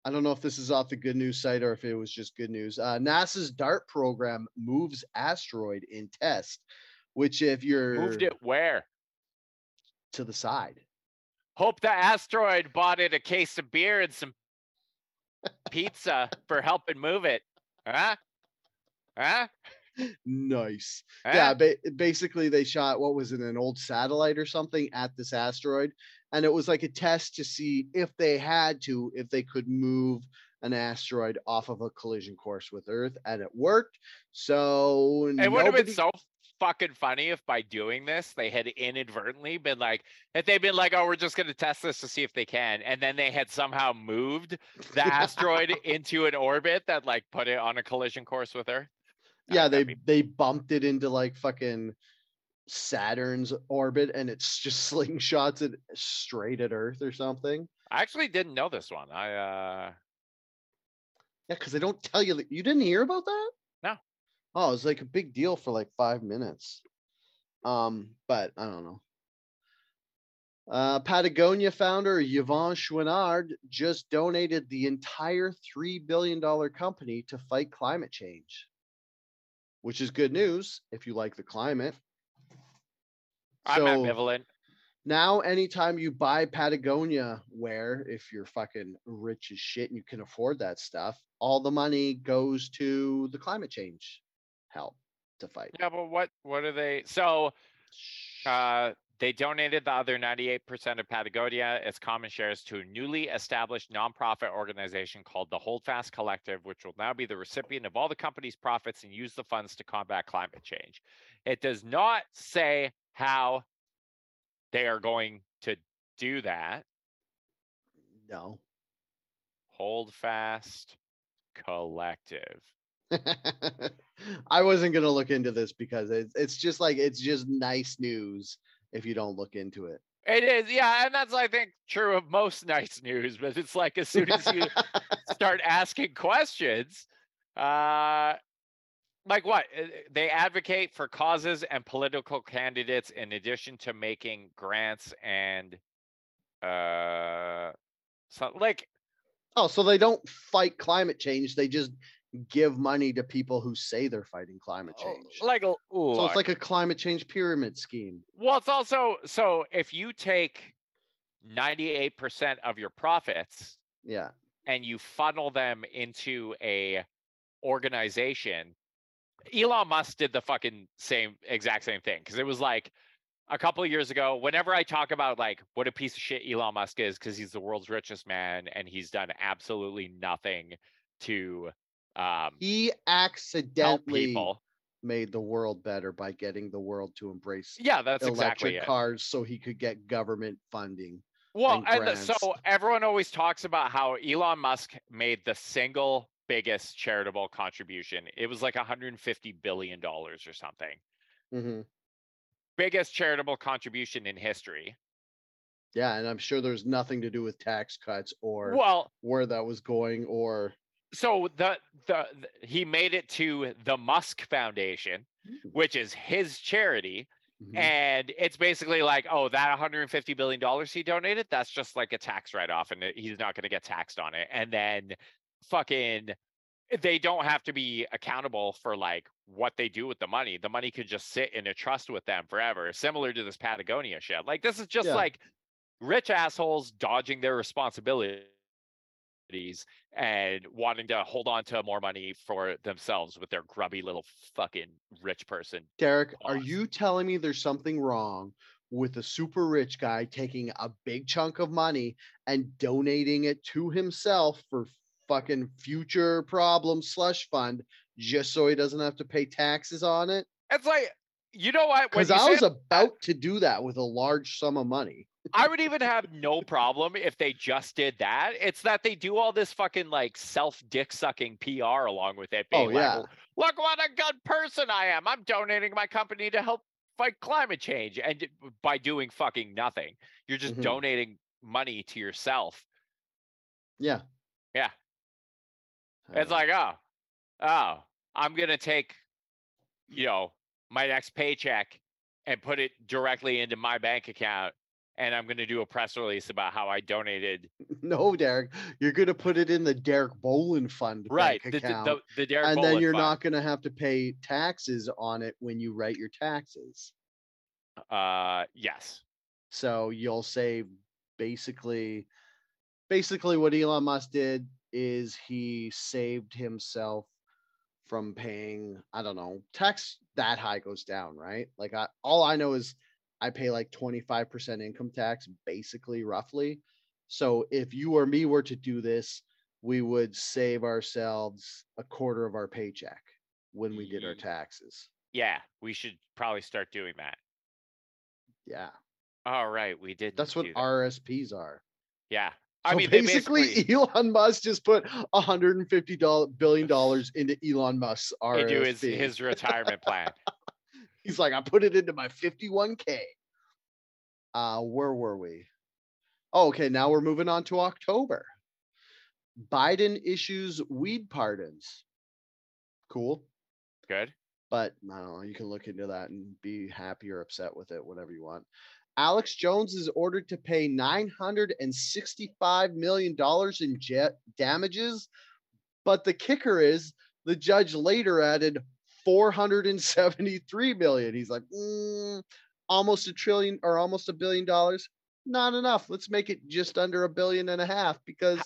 I don't know if this is off the good news site or if it was just good news. Uh, NASA's DART program moves asteroid in test, which if you're Moved it where? to the side. Hope the asteroid bought it a case of beer and some pizza for helping move it. Huh? Huh? Nice. Huh? Yeah, ba- basically they shot what was it, an old satellite or something at this asteroid, and it was like a test to see if they had to, if they could move an asteroid off of a collision course with Earth, and it worked. So It would have been so fucking funny if by doing this they had inadvertently been like, if they'd been like, oh, we're just gonna test this to see if they can, and then they had somehow moved the asteroid *laughs* into an orbit that like put it on a collision course with Earth. Yeah, they be- they bumped it into like fucking Saturn's orbit, and it's just *laughs* slingshots it straight at Earth or something. I actually didn't know this one. I uh Yeah, because they don't tell you that you didn't hear about that. No. Oh, it was like a big deal for like five minutes. Um, but I don't know. Uh, Patagonia founder Yvon Chouinard just donated the entire three billion dollar company to fight climate change, which is good news if you like the climate. I'm So- ambivalent. now anytime you buy Patagonia wear, if you're fucking rich as shit and you can afford that stuff, all the money goes to the climate change help to fight. Yeah, but what what are they so uh they donated the other 98% of Patagonia, as common shares, to a newly established nonprofit organization called the Holdfast Collective, which will now be the recipient of all the company's profits and use the funds to combat climate change. It does not say how they are going to do that. No. Holdfast Collective. *laughs* I wasn't gonna look into this because it's it's just like it's just nice news if you don't look into it. It is, yeah, and that's I think true of most *laughs* nice news, but it's like as soon as you *laughs* start asking questions uh like what Uh, they advocate for causes and political candidates in addition to making grants and uh so like oh, so they don't fight climate change, they just give money to people who say they're fighting climate oh, change. like so it's like a climate change pyramid scheme. well it's also so if you take 98% of your profits Yeah. and you funnel them into a organization elon musk did the fucking same exact same thing because it was like a couple of years ago whenever i talk about like what a piece of shit elon musk is because he's the world's richest man and he's done absolutely nothing to um He accidentally people made the world better by getting the world to embrace yeah that's electric exactly it cars so he could get government funding. Well, and and so everyone always talks about how Elon Musk made the single biggest charitable contribution. It was like 150 billion dollars or something. Mhm. Biggest charitable contribution in history. Yeah, and I'm sure there's nothing to do with tax cuts or Well, where that was going or so the, the the he made it to the Musk Foundation, which is his charity, Mhm. and it's basically like, oh, that 150 billion dollars he donated, that's just like a tax write-off, and he's not going to get taxed on it. And then, fucking, they don't have to be accountable for like what they do with the money. The money could just sit in a trust with them forever, similar to this Patagonia shit. Like this is just Yeah. like rich assholes dodging their responsibilities and wanting to hold on to more money for themselves with their grubby little fucking rich person Derek, are you telling me there's something wrong with a super rich guy taking a big chunk of money and donating it to himself for fucking future problem slush fund just so he doesn't have to pay taxes on it? It's like, you know what? Because I was about to do that with a large sum of money. *laughs* I would even have no problem if they just did that. It's that they do all this fucking like self dick sucking PR along with it. Oh Being like, yeah. look what a good person I am. I'm donating my company to help fight climate change. And by doing fucking nothing, you're just Mhm. donating money to yourself. Yeah. Yeah. It's Uh, like, oh, oh, I'm gonna take, you know, my next paycheck and put it directly into my bank account and I'm going to do a press release about how I donated. *laughs* No, Derek, you're going to put it in the Derek Bolin Fund Right. The, the, account, the, the Derek and then you're fund. not going to have to pay taxes on it when you write your taxes. Uh, yes. So you'll save basically, basically what Elon Musk did is he saved himself from paying. I don't know, tax that high goes down, right? Like I, all I know is I pay like 25% income tax, basically, roughly. So if you or me were to do this, we would save ourselves a quarter of our paycheck when we did our taxes. Yeah. We should probably start doing that. Yeah, All right. We did. that's what that. RSPs are. Yeah. I So mean, they basically, *laughs* Elon Musk just put 150 billion dollars into Elon Musk's RSP. into his, his *laughs* retirement plan. He's like, I put it into my 51k. Uh, where were we? Oh, okay. Now we're moving on to October. Biden issues weed pardons. Cool, Good. but I don't know. You can look into that and be happy or upset with it, whatever you want. Alex Jones is ordered to pay $965 million in jet damages. But the kicker is the judge later added 473 million. He's like, "Mm, almost a trillion or almost a billion dollars. Not enough. Let's make it just under a billion and a half because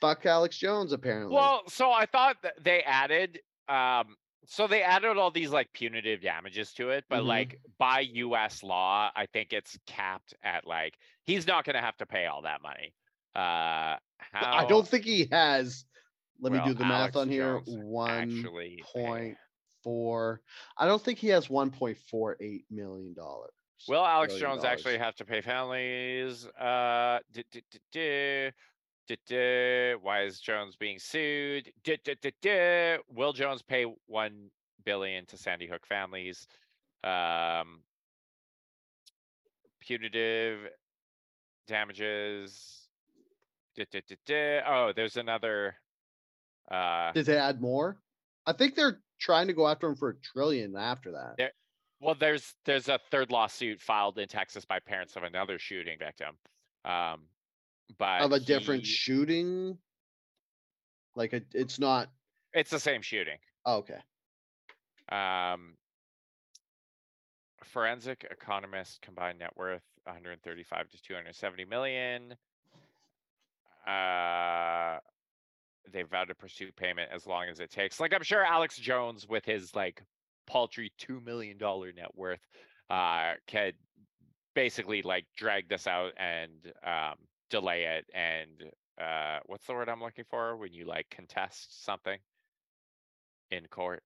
fuck Alex Jones, apparently. Well, so I thought that they added um so they added all these like punitive damages to it, but Mhm. like by US law, I think it's capped at like he's not going to have to pay all that money. Uh how I don't think he has. Let me do the math on here. Jones One actually point *laughs* four. I don't think he has 1.48 million dollars. Will Alex Jones actually dollars. have to pay families? Uh. Why is Jones being sued? Will Jones pay one billion to Sandy Hook families? Um, punitive damages. Oh, there's another. Uh, Did they add more? I think they're trying to go after him for a trillion after that. There- well, there's there's a third lawsuit filed in Texas by parents of another shooting victim. Um, but of a different shooting. Like it, it's not it's the same shooting. oh, okay. Um, forensic economist combined net worth 135 to 270 million. Uh, they vowed to pursue payment as long as it takes. Like I'm sure Alex Jones, with his like paltry two million dollar net worth, uh, could basically like drag this out and um, delay it. And uh, what's the word I'm looking for when you like contest something in court?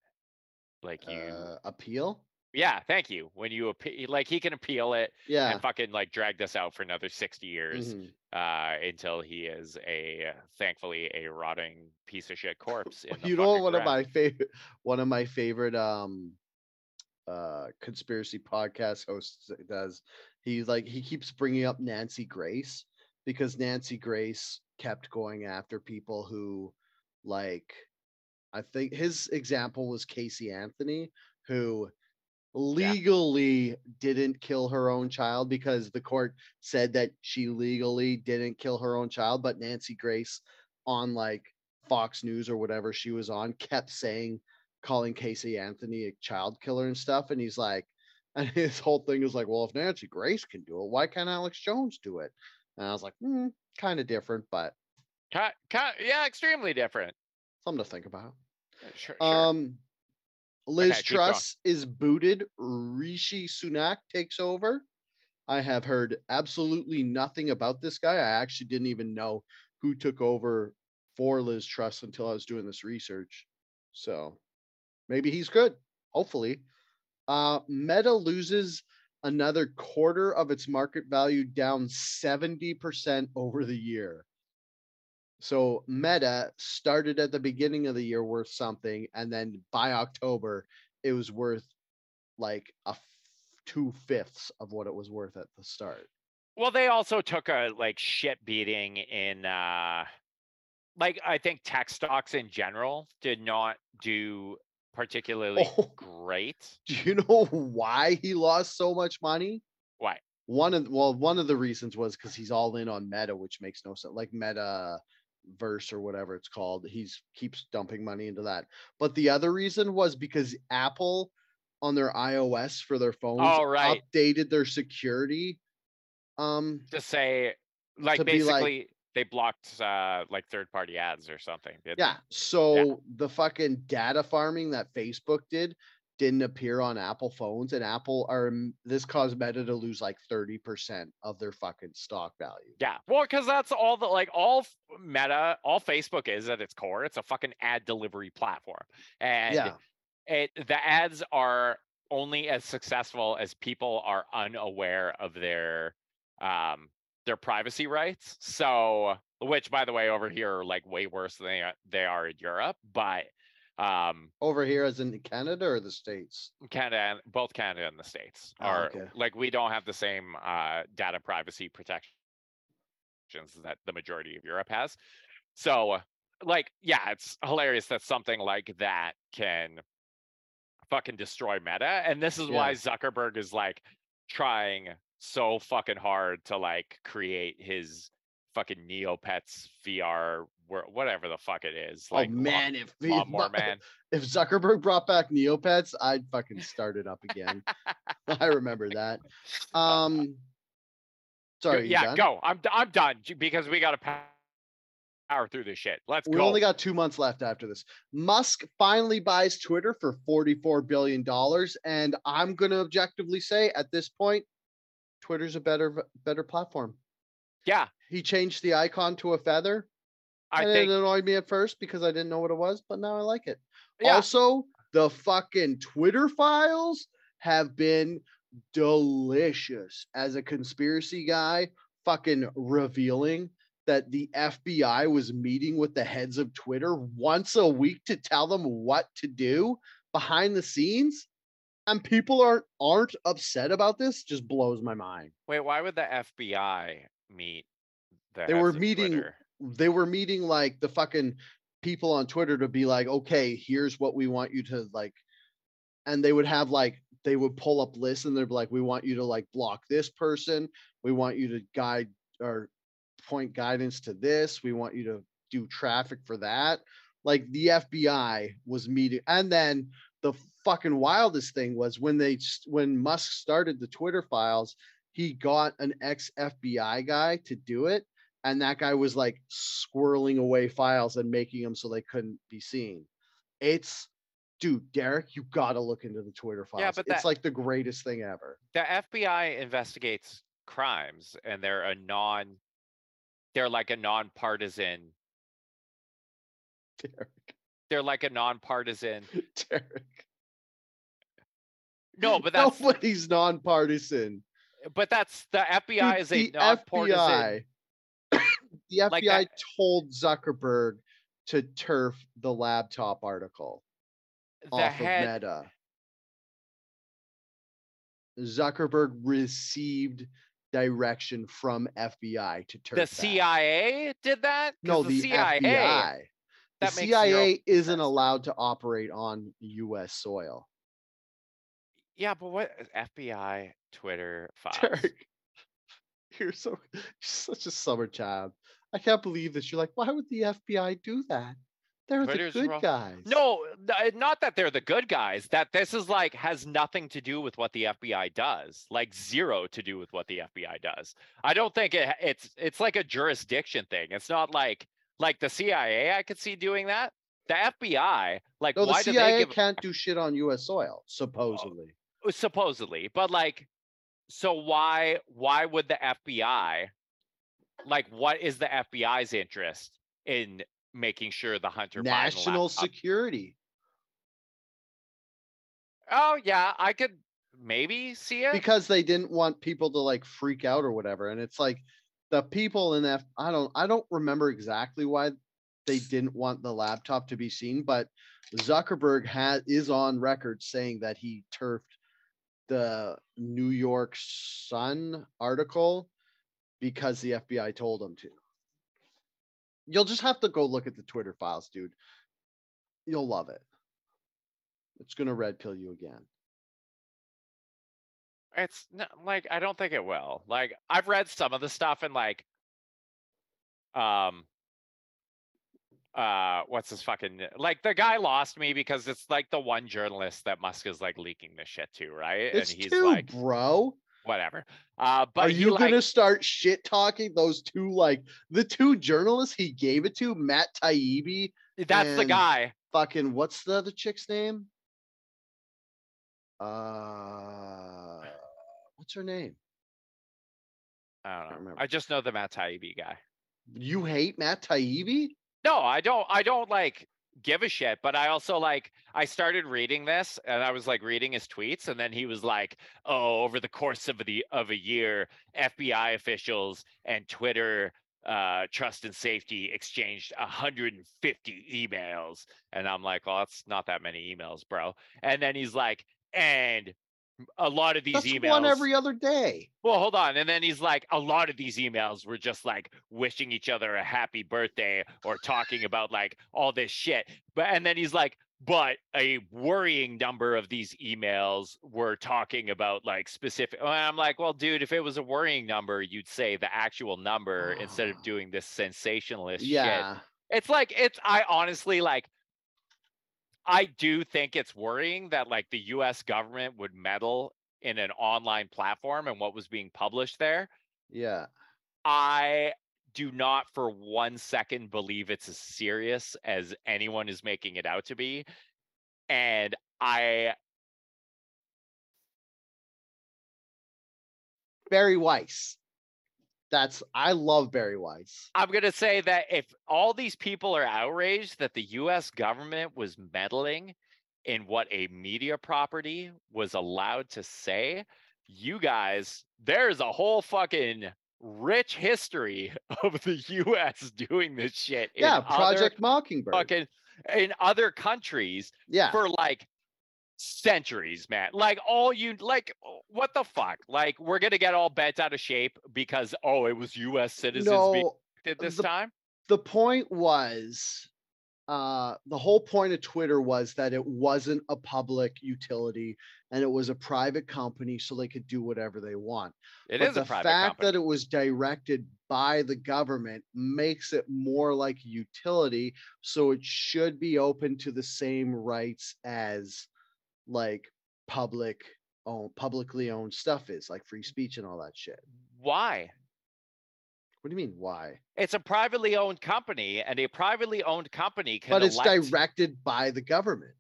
Like you, Uh, appeal. yeah, thank you. When you appeal, like he can appeal it Yeah. and fucking like drag this out for another 60 years mhm. uh, until he is a thankfully a rotting piece of shit corpse. *laughs* In the You know one of my favorite one of my favorite um uh conspiracy podcast hosts does. He's like he keeps bringing up Nancy Grace because Nancy Grace kept going after people who like I think his example was Casey Anthony who legally didn't kill her own child because the court said that she legally didn't kill her own child but Nancy Grace on like Fox News or whatever she was on kept saying calling Casey Anthony a child killer and stuff and he's like *laughs* and his whole thing is like well if Nancy Grace can do it why can't Alex Jones do it and I was like hmm, kind of different but Ki- ki- yeah, extremely different. something to think about Uh, Sure, sure. um Liz Okay, keep going. Truss is booted Rishi Sunak takes over I have heard absolutely nothing about this guy I actually didn't even know who took over for Liz Truss until I was doing this research so maybe he's good hopefully uh meta loses another quarter of its market value down 70% over the year. So meta started at the beginning of the year worth something and then by october it was worth like a f- two fifths of what it was worth at the start. Well, they also took a like shit beating in uh like I think tech stocks in general did not do particularly Oh. *laughs* great. Do you know why he lost so much money? Why? One of well, one of the reasons was because he's all in on Meta, which makes no sense. Like Meta verse or whatever it's called. He's keeps dumping money into that. But the other reason was because Apple on their iOS for their phones Oh, right. updated their security. Um To say, like, be like- basically, they blocked uh like third party ads or something. yeah. So the fucking data farming that Facebook did didn't appear on Apple phones, and Apple are this caused Meta to lose like 30% of their fucking stock value. Yeah, well, because that's all the like all Meta, all Facebook is at its core. It's a fucking ad delivery platform, and yeah. it the ads are only as successful as people are unaware of their um their privacy rights. So, which by the way, over here are like way worse than they are, they are in Europe, but um Over here as in Canada or the States? Canada, and both Canada and the states Oh, are okay. like we don't have the same uh, data privacy protections that the majority of Europe has. So, like, yeah, it's hilarious that something like that can fucking destroy Meta, and this is why Zuckerberg is like trying so fucking hard to like create his fucking Neopets VR, whatever the fuck it is. Like, oh man, if, Bu- man. *laughs* if Zuckerberg brought back Neopets, I'd fucking start it up again. *laughs* I remember that. Um sorry, yeah, done? go. I'm I'm done because we got to power through this shit. Let's We go. We only got two months left after this. Musk finally buys Twitter for $44 billion. And I'm gonna objectively say at this point, Twitter's a better better platform. yeah, He changed the icon to a feather. I and think. it annoyed me at first because I didn't know what it was, but now I like it. Yeah, Also, the fucking Twitter files have been delicious. As a conspiracy guy, fucking revealing that the FBI was meeting with the heads of Twitter once a week to tell them what to do behind the scenes. And people aren't aren't upset about this just blows my mind. wait, why would the FBI meet? The They were meeting- Twitter? they were meeting like the fucking people on Twitter to be like, okay, here's what we want you to like, and they would have like they would pull up lists and they'd be like, we want you to like block this person, we want you to guide or point guidance to this, we want you to do traffic for that. Like the FBI was meeting, and then the fucking wildest thing was when they when Musk started the Twitter files, he got an ex FBI guy to do it and that guy was like squirreling away files and making them so they couldn't be seen. It's dude, Derek, you gotta look into the Twitter files. Yeah, but it's like the greatest thing ever. The FBI investigates crimes, and they're a non. They're like a nonpartisan. *laughs* Derek, They're like a nonpartisan. *laughs* Derek. No, but *laughs* that's Nobody's nonpartisan. but that's the FBI is a the nonpartisan. FBI, *coughs* the FBI Like told Zuckerberg to turf the laptop article The off head. of Meta. Zuckerberg received direction from FBI to turf The that. CIA did that. No, the, CIA. FBI. The that makes zero CIA isn't allowed to operate on U.S. soil. Yeah, but what uh, FBI Twitter *laughs* files? Derek, you're so *laughs* you're such a summer child. I can't believe this. You're like, why would the FBI do that? They're Twitter's the good wrong. guys. No, uh, not that they're the good guys. That this is like has nothing to do with what the FBI does. Like zero to do with what the FBI does. I don't think it, it's it's like a jurisdiction thing. It's not like like the CIA. I could see doing that. The FBI, like, no, the do CIA give can't do shit on U.S. soil, oh, supposedly. Uh, supposedly? But like, so why why would the FBI? Like, what is the FBI's interest in making sure the Hunter National security. Oh yeah, I could maybe see it. because they didn't want people to like freak out or whatever and it's like the people in F I don't I don't remember exactly why they didn't want the laptop to be seen but Zuckerberg has is on record saying that he turfed the New York Sun article because the FBI told him to. You'll just have to go look at the Twitter files, dude. You'll love it. It's gonna red pill you again. It's not like I don't think it will. Like I've read some of the stuff and like um uh what's this fucking like the guy lost me because it's like the one journalist that Musk is like leaking this shit to, right? It's and he's two, like bro. whatever. Uh but Are you like, gonna start shit talking those two like the two journalists he gave it to, Matt Taibbi, that's the guy. fucking what's the other chick's name? Uh what's her name? I don't know. remember. I just know the Matt Taibbi guy. You hate Matt Taibbi? No, I don't I don't like give a shit, but I also like I started reading this and I was like reading his tweets and then he was like, "Oh, over the course of the of a year, FBI officials and Twitter uh trust and safety exchanged 150 emails." And I'm like, "Well, that's not that many emails, bro." And then he's like, "And a lot of these That's emails one every other day. well, hold on. And then he's like, a lot of these emails were just like wishing each other a happy birthday or talking about like all this shit. But and then he's like, but a worrying number of these emails were talking about like specific. And I'm like, well, dude, if it was a worrying number, you'd say the actual number instead of *sighs* doing this sensationalist shit. Yeah. It's like it's I honestly like I do think it's worrying that like the US government would meddle in an online platform and what was being published there. Yeah. I do not for one second believe it's as serious as anyone is making it out to be. And I Bari Weiss. That's I love Bari Weiss. I'm going to say that if all these people are outraged that the US government was meddling in what a media property was allowed to say, you guys, there's a whole fucking rich history *laughs* of the US doing this shit. Yeah, Project Mockingbird. fucking in other countries yeah. for like centuries, man. Like all you like what the fuck? Like we're gonna get all bent out of shape because oh it was US citizens being no, did this the- time? the point was uh the whole point of Twitter was that it wasn't a public utility and it was a private company so they could do whatever they want. It but is the a private fact company. that it was directed by the government makes it more like utility so it should be open to the same rights as like public own publicly owned stuff is like free speech and all that shit Why? what do you mean why It's a privately owned company, and a privately owned company can but it's elect- directed by the government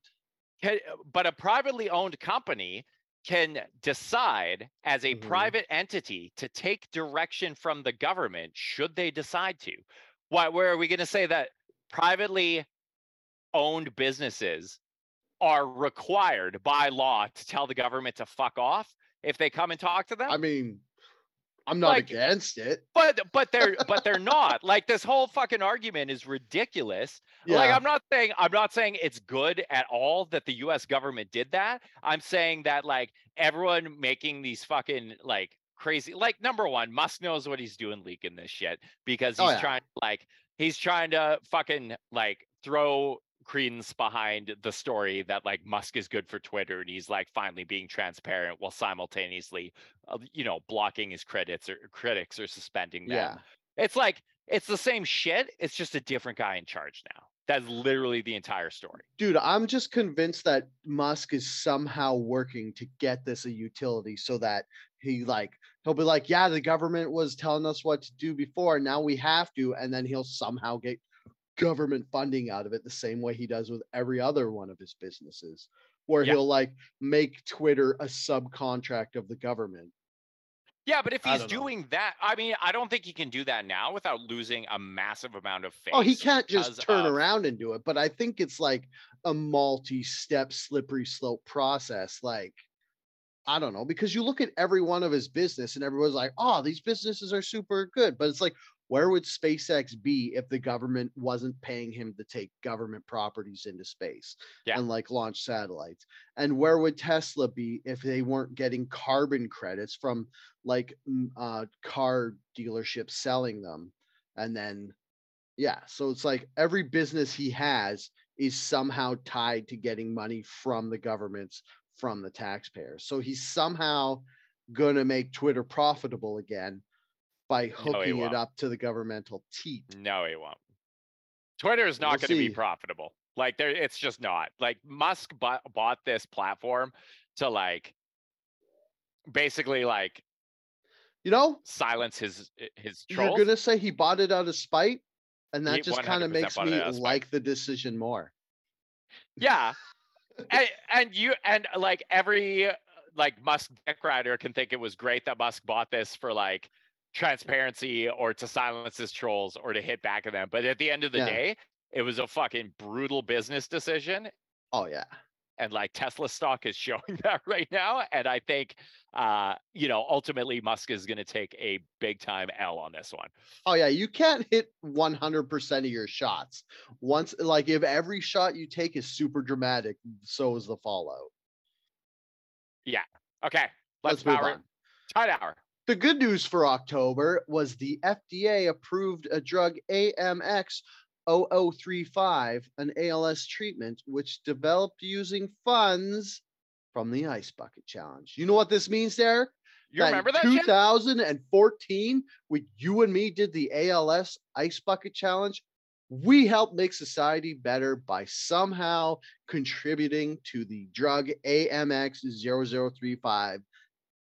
can, but a privately owned company can decide as a Mhm. private entity to take direction from the government should they decide to. Why where are we going to say that privately owned businesses are required by law to tell the government to fuck off if they come and talk to them? i mean i'm not Like- against it but but they're *laughs* but they're not. Like this whole fucking argument is ridiculous. Like I'm not saying I'm not saying it's good at all that the US government did that. I'm saying that like everyone making these fucking like crazy like number one, Musk knows what he's doing leaking this shit because Oh, he's yeah. trying like he's trying to fucking like throw credence behind the story that like Musk is good for Twitter and he's like finally being transparent while simultaneously uh, you know blocking his credits or critics or suspending them. yeah It's like it's the same shit. It's just a different guy in charge now. That's literally the entire story. dude i'm just convinced that musk is somehow working to get this a utility so that he like he'll be like yeah the government was telling us what to do before now we have to and then he'll somehow get government funding out of it the same way he does with every other one of his businesses where Yeah. he'll like make twitter a subcontract of the government Yeah, but if he's don't know. doing that, I mean, I don't think he can do that now without losing a massive amount of faith. Oh, he can't just turn of- around and do it. But I think it's like a multi-step slippery slope process. Like, I don't know, because you look at every one of his business and everyone's like, oh, these businesses are super good. But it's like, where would SpaceX be if the government wasn't paying him to take government properties into space Yeah. and like launch satellites? And where would Tesla be if they weren't getting carbon credits from like uh, car dealerships selling them? And then yeah, so it's like every business he has, is somehow tied to getting money from the governments from the taxpayers. So he's somehow going to make Twitter profitable again by hooking it up to the governmental teat. No, he won't. Twitter is not We'll going to be profitable. Like there, it's just not. Like Musk bought, bought this platform to like basically like You know, silence his eh, his you're trolls. going to say he bought it out of spite, and that He just kind of makes me out of spite. like the decision more. Yeah. *laughs* and, and you and like every like Musk dick rider can think it was great that Musk bought this for like transparency or to silence his trolls or to hit back at them. But at the end of the Yeah. day, it was a fucking brutal business decision. Oh yeah. And like Tesla stock is *laughs* showing that right now. And I think uh, you know, ultimately Musk is gonna take a big time L on this one. Oh yeah, you can't hit 100% of your shots. Once like if every shot you take is super dramatic, so is the fallout. Yeah. Okay, let's, Let's move power on. Tide hour. The good news for October was the FDA approved a drug AMX 0035, an ALS treatment which developed using funds from the Ice Bucket Challenge. You know what this means, Derek? You remember that in shit? 2014, when you and me did the ALS Ice Bucket Challenge, we helped make society better by somehow contributing to the drug AMX 0035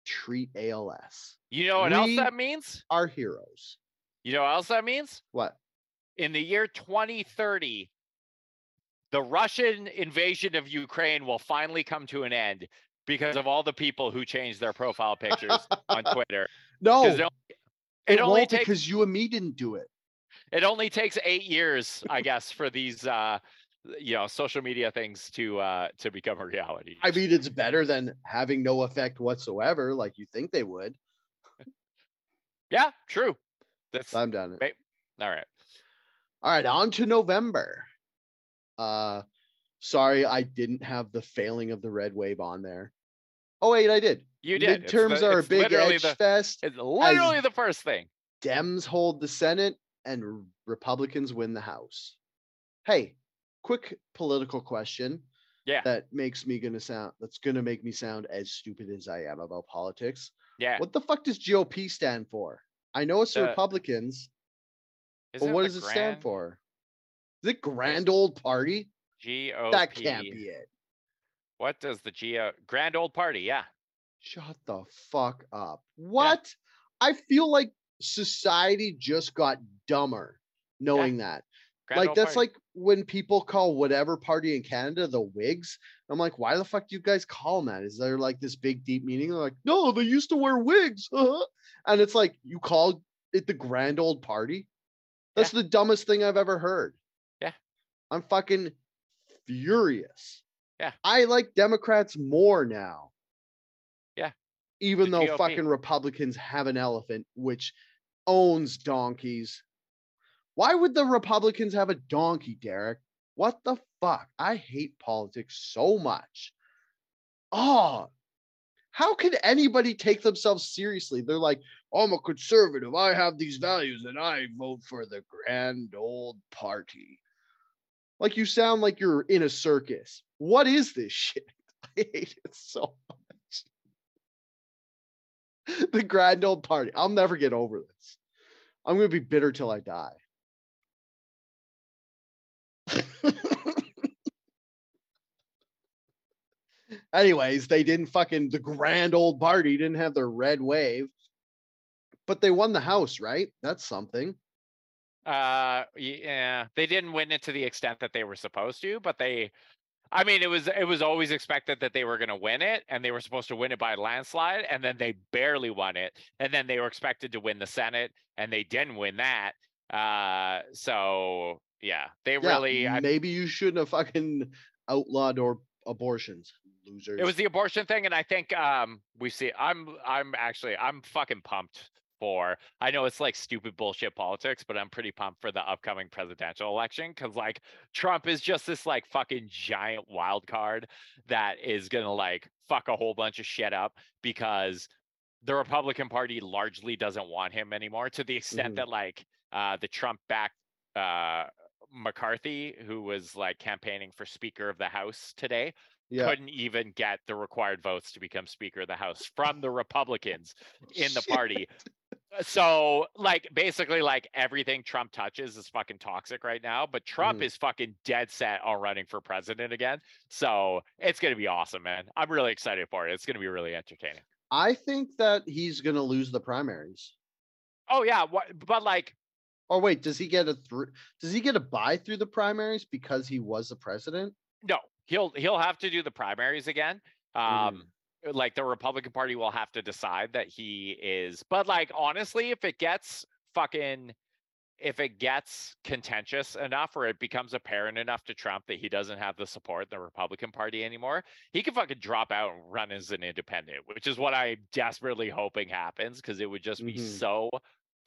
treat ALS. You know what else that means? Our heroes. You know what else that means? What? in the year 2030, the Russian invasion of Ukraine will finally come to an end because of all the people who changed their profile pictures on *laughs* Twitter. No, It, only- it it won't takes because you and me didn't do it. it only takes eight years, I guess, for these uh, you know social media things to uh, to become a reality. I mean, it's better than having no effect whatsoever, like you think they would. *laughs* yeah, true. That's I'm done. Right. right. All right, on to November. Uh sorry, I didn't have the failing of the red wave on there. Oh wait, I did. You did. Midterms the- are a big edge the- fest. It's literally the first thing. Dems hold the Senate and Republicans win the House. Hey, quick political question. Yeah. That makes me gonna sound that's gonna make me sound as stupid as I am about politics. Yeah. What the fuck does GOP stand for? I know it's the Republicans, but what the does it stand for? Is it Grand Old Party? GOP. That can't be it. What does the Geo Grand Old Party? Yeah. Shut the fuck up. What? I feel like society just got dumber knowing that. Like that's like when people call whatever party in Canada the Whigs. I'm like, why the fuck do you guys call them that? Is there like this big deep meaning? They're like, no, they used to wear wigs. uh-huh." *laughs* and it's like you call it the grand old party. That's the dumbest thing I've ever heard. Yeah. I'm fucking furious. Yeah. I like Democrats more now. Yeah. Even The though GOP. fucking Republicans have an elephant which owns donkeys. Why would the Republicans have a donkey, Derek? What the fuck? I hate politics so much. Oh, how can anybody take themselves seriously? They're like, I'm a conservative. I have these values and I vote for the grand old party. Like you sound like you're in a circus. What is this shit? *laughs* I hate it so much. *laughs* the grand old party. I'll never get over this. I'm going to be bitter till I die. *laughs* Anyways, they didn't fucking the grand old party didn't have their red wave, but they won the house, right? That's something. Uh, yeah, they didn't win it to the extent that they were supposed to, but they, I mean, it was it was always expected that they were going to win it, and they were supposed to win it by a landslide, and then they barely won it, and then they were expected to win the Senate, and they didn't win that. Uh, so yeah, they Yeah, really, I, maybe you shouldn't have fucking outlawed or abortions, losers. it was the abortion thing, and I think um we see. I'm I'm actually I'm fucking pumped for. I know it's like stupid bullshit politics, but I'm pretty pumped for the upcoming presidential election because like Trump is just this like fucking giant wild card that is gonna like fuck a whole bunch of shit up because the Republican Party largely doesn't want him anymore to the extent Mhm. that like uh the Trump backed uh McCarthy, who was like campaigning for Speaker of the House today, Yeah. couldn't even get the required votes to become Speaker of the House from the *laughs* Republicans in the Shit. party. So, like, basically, like everything Trump touches is fucking toxic right now. But Trump Mhm. is fucking dead set on running for president again. So it's gonna be awesome, man. I'm really excited for it. It's gonna be really entertaining. I think that he's gonna lose the primaries. Oh yeah. But like, Or wait, does he get a through? Does he get a bye through the primaries because he was the president? no, he'll he'll have to do the primaries again. Um, like the Republican Party will have to decide that he is. But like, honestly, if it gets fucking, if it gets contentious enough or it becomes apparent enough to Trump that he doesn't have the support the Republican Party anymore, he can fucking drop out and run as an independent, which is what I'm desperately hoping happens because it would just be Mhm. so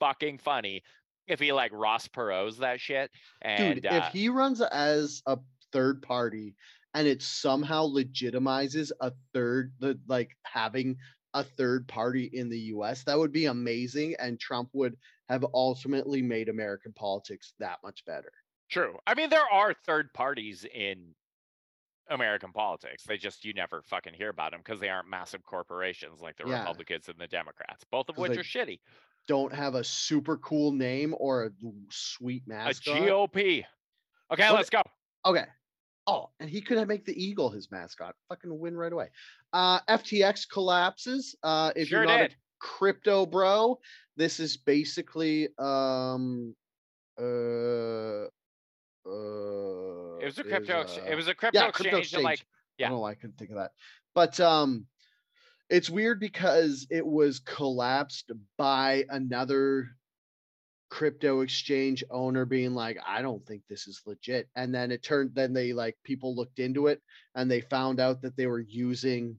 fucking funny if he like Ross Perot's that shit. And Dude, uh, if he runs as a third party and it somehow legitimizes a third, the like having a third party in the US, that would be amazing. And Trump would have ultimately made American politics that much better. True. I mean, there are third parties in American politics. They just you never fucking hear about them because they aren't massive corporations like the Yeah. Republicans and the Democrats, both of which are shitty. Don't have a super cool name or a sweet A mascot. GOP. Okay, What- let's go. Okay. Oh, and he could have make the eagle his mascot. Fucking win right away. Uh FTX collapses. Uh if Sure you're not did. a crypto bro, this is basically um uh uh It was a crypto. ex- uh, it was a crypto yeah, exchange. crypto like, exchange. I don't know why I couldn't think of that. But um it's weird because it was collapsed by another crypto exchange owner being like, I don't think this is legit. And then it turned then they like people looked into it and they found out that they were using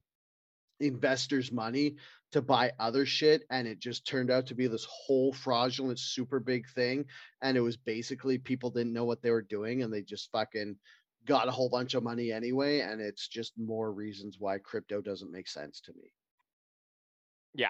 investors' money to buy other shit and it just turned out to be this whole fraudulent super big thing and it was basically people didn't know what they were doing and they just fucking got a whole bunch of money anyway and it's just more reasons why crypto doesn't make sense to me Yeah.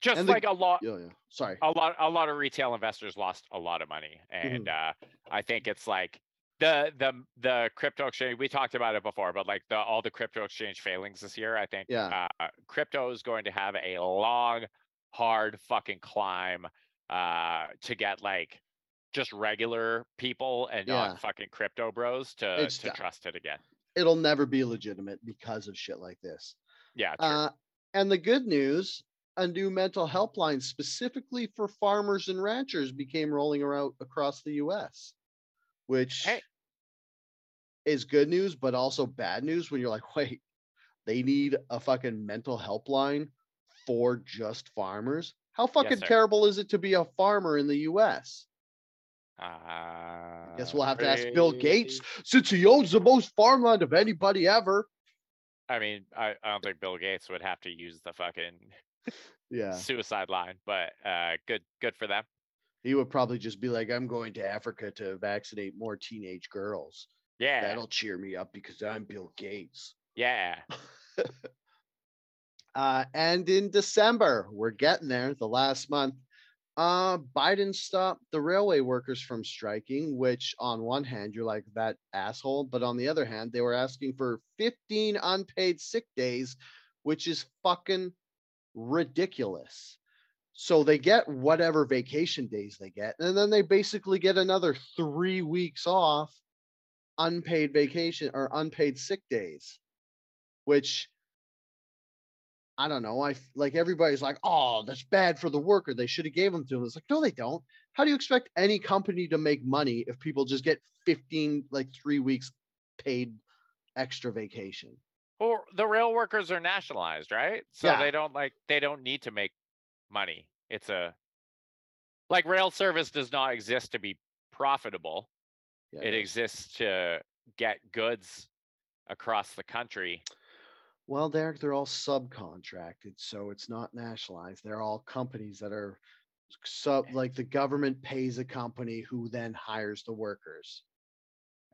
just and the- like a lot. yeah yeah sorry a lot a lot of retail investors lost a lot of money Mm-hmm. and uh i think it's like the the the crypto exchange we talked about it before but like the all the crypto exchange failings this year i think Yeah. uh crypto is going to have a long hard fucking climb uh to get like just regular people and Yeah. not fucking crypto bros to It's to trust it again it'll never be legitimate because of shit like this yeah true. uh and the good news a new mental helpline specifically for farmers and ranchers became rolling around across the us which Hey. is good news but also bad news when you're like *laughs* wait they need a fucking mental helpline for just farmers how fucking sir. terrible is it to be a farmer in the us uh, guess we'll have to ask bill gates since he owns the most farmland of anybody ever i mean I, I don't think bill gates would have to use the fucking *laughs* yeah suicide line, but uh, good good for them. He would probably just be like i'm going to africa to vaccinate more teenage girls. Yeah, that'll cheer me up because i'm bill gates. Yeah. *laughs* uh, and in december we're getting there the last month uh, biden stopped the railway workers from striking which on one hand you're like that asshole but on the other hand they were asking for 15 unpaid sick days which is fucking ridiculous so they get whatever vacation days they get and then they basically get another three weeks off unpaid vacation or unpaid sick days which I don't know. I like everybody's like, oh, that's bad for the worker. They should have gave them to them. It's like, no, they don't. How do you expect any company to make money if people just get 15, like three weeks paid extra vacation? Well, the rail workers are nationalized, right? So Yeah. they don't like they don't need to make money. It's a like rail service does not exist to be profitable. Yeah, It exists to get goods across the country. Well, Derek, they're all subcontracted, so it's not nationalized. They're all companies that are sub like the government pays a company who then hires the workers.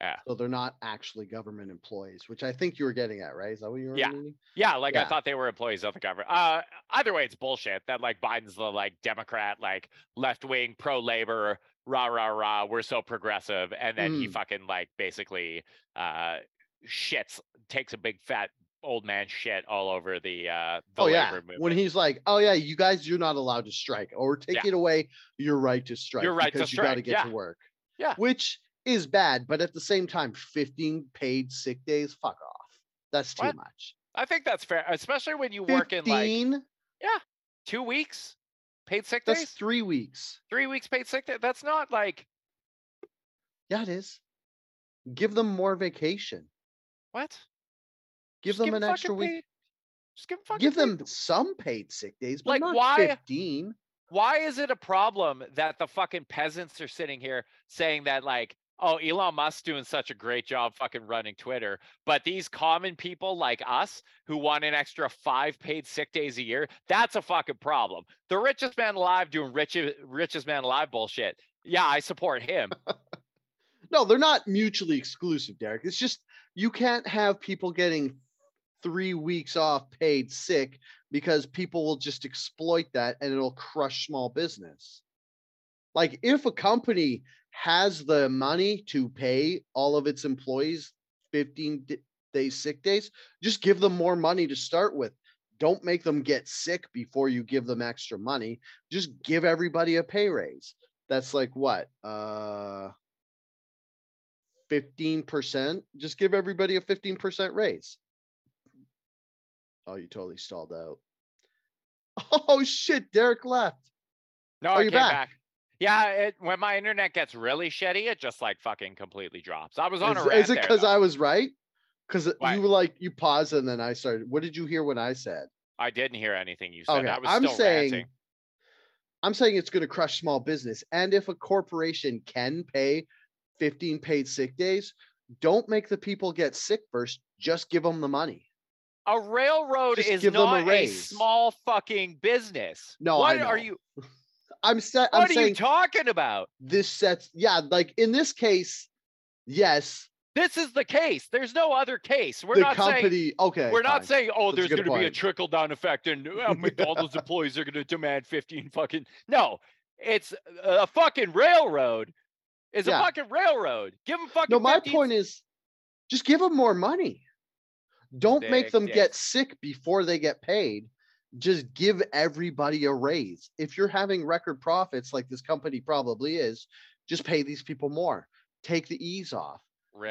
Yeah. So they're not actually government employees, which I think you were getting at, right? Is that what you were Yeah. meaning? Yeah, like I thought they were employees of the government. Uh, either way, it's bullshit that like Biden's the like Democrat, like left wing, pro labor rah rah rah, we're so progressive, and then he Mm. fucking like basically uh shits, takes a big fat old man shit all over the uh the oh yeah, movement. when he's like, "Oh yeah, you guys, you're not allowed to strike, or we're taking away your right to strike right to because you got to get yeah. to work." Yeah. which is bad, but at the same time, 15 paid sick days, fuck off. That's too What? much. I think that's fair, especially when you work in like 15? two weeks paid sick That's days, three weeks. three weeks paid sick day. That's not like Yeah, it is. Give them more vacation. what? Give Just them an extra week. paid- just give 'em fucking Give paid them some paid sick days, but Like, not why- 15. why is it a problem that the fucking peasants are sitting here saying that like oh elon musk's doing such a great job fucking running twitter but these common people like us who want an extra five paid sick days a year that's a fucking problem the richest man alive doing rich, richest man alive bullshit yeah i support him *laughs* No, they're not mutually exclusive, Derek. It's just you can't have people getting three weeks off paid sick because people will just exploit that and it'll crush small business. Like if a company has the money to pay all of its employees 15 days sick days, just give them more money to start with. Don't make them get sick before you give them extra money. Just give everybody a pay raise. That's like what? Uh 15%. Just give everybody a 15% raise. Oh, you totally stalled out. *laughs* Oh shit, Derek left. no Are i you back? back, yeah it, when my internet gets really shitty it just like fucking completely drops i was on Is, a rant is it because. I was right? Because uh, you were like you paused and then I started. What did you hear when I said? I didn't hear anything you said Okay, i was I'm still saying ranting. I'm saying it's going to crush small business. And if a corporation can pay 15 paid sick days, don't make the people get sick first. Just give them the money. A railroad Just is them a not a, small fucking business. No, what I are you? I'm, I'm What are saying you talking about? this sets, yeah, like in this case, yes, This is the case. There's no other case. We're the not saying. okay. We're not saying, oh, That's there's going to be a trickle down effect and uh, McDonald's *laughs* employees are going to demand 15 fucking. No, it's a fucking railroad. Is Yeah. a fucking railroad. Give them fucking. No, my 15 point is just give them more money. Don't make them dick. get sick before they get paid. Just give everybody a raise. If you're having record profits like this company probably is, just pay these people more. Take the ease off.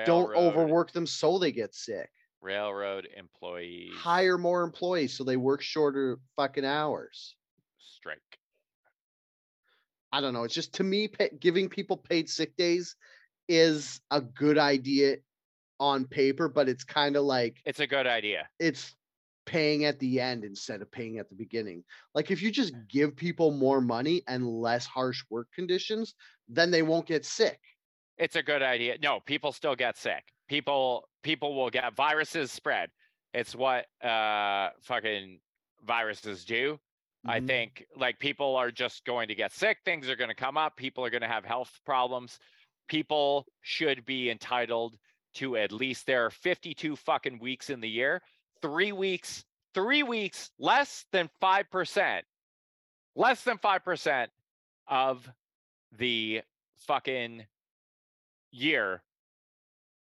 Don't overwork them so they get sick. Railroad employees. Hire more employees so they work shorter fucking hours. strike. I don't know. It's just to me, pa giving people paid sick days is a good idea on paper, but it's kind of like It's a good idea. it's paying at the end instead of paying at the beginning. Like if you just give people more money and less harsh work conditions, then they won't get sick. It's a good idea. No, people still get sick. People people will get viruses spread. It's what uh fucking viruses do. I Mhm. think like people are just going to get sick. Things are going to come up. People are going to have health problems. People should be entitled to at least there are 52 fucking weeks in the year. Three weeks, three weeks, less than 5%, less than 5% of the fucking year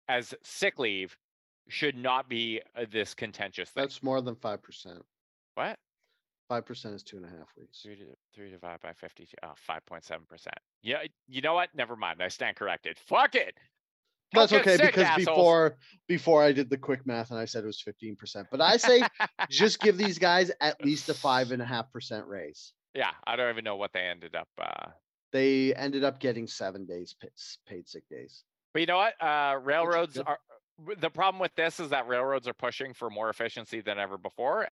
as sick leave should not be uh, this contentious thing. That's more than five percent. what? Five percent is two and a half weeks. Three to three divided by fifty-two. Oh, 5.7 percent. Yeah, you know what? Never mind. I stand corrected. Fuck it. That's okay sick, because assholes. before before I did the quick math and I said it was fifteen percent. But I say just give these guys at least a five and a half percent raise. yeah, I don't even know what they ended up. Uh, They ended up getting seven days paid sick days. but you know what? Uh, railroads are. The problem with this is that railroads are pushing for more efficiency than ever before,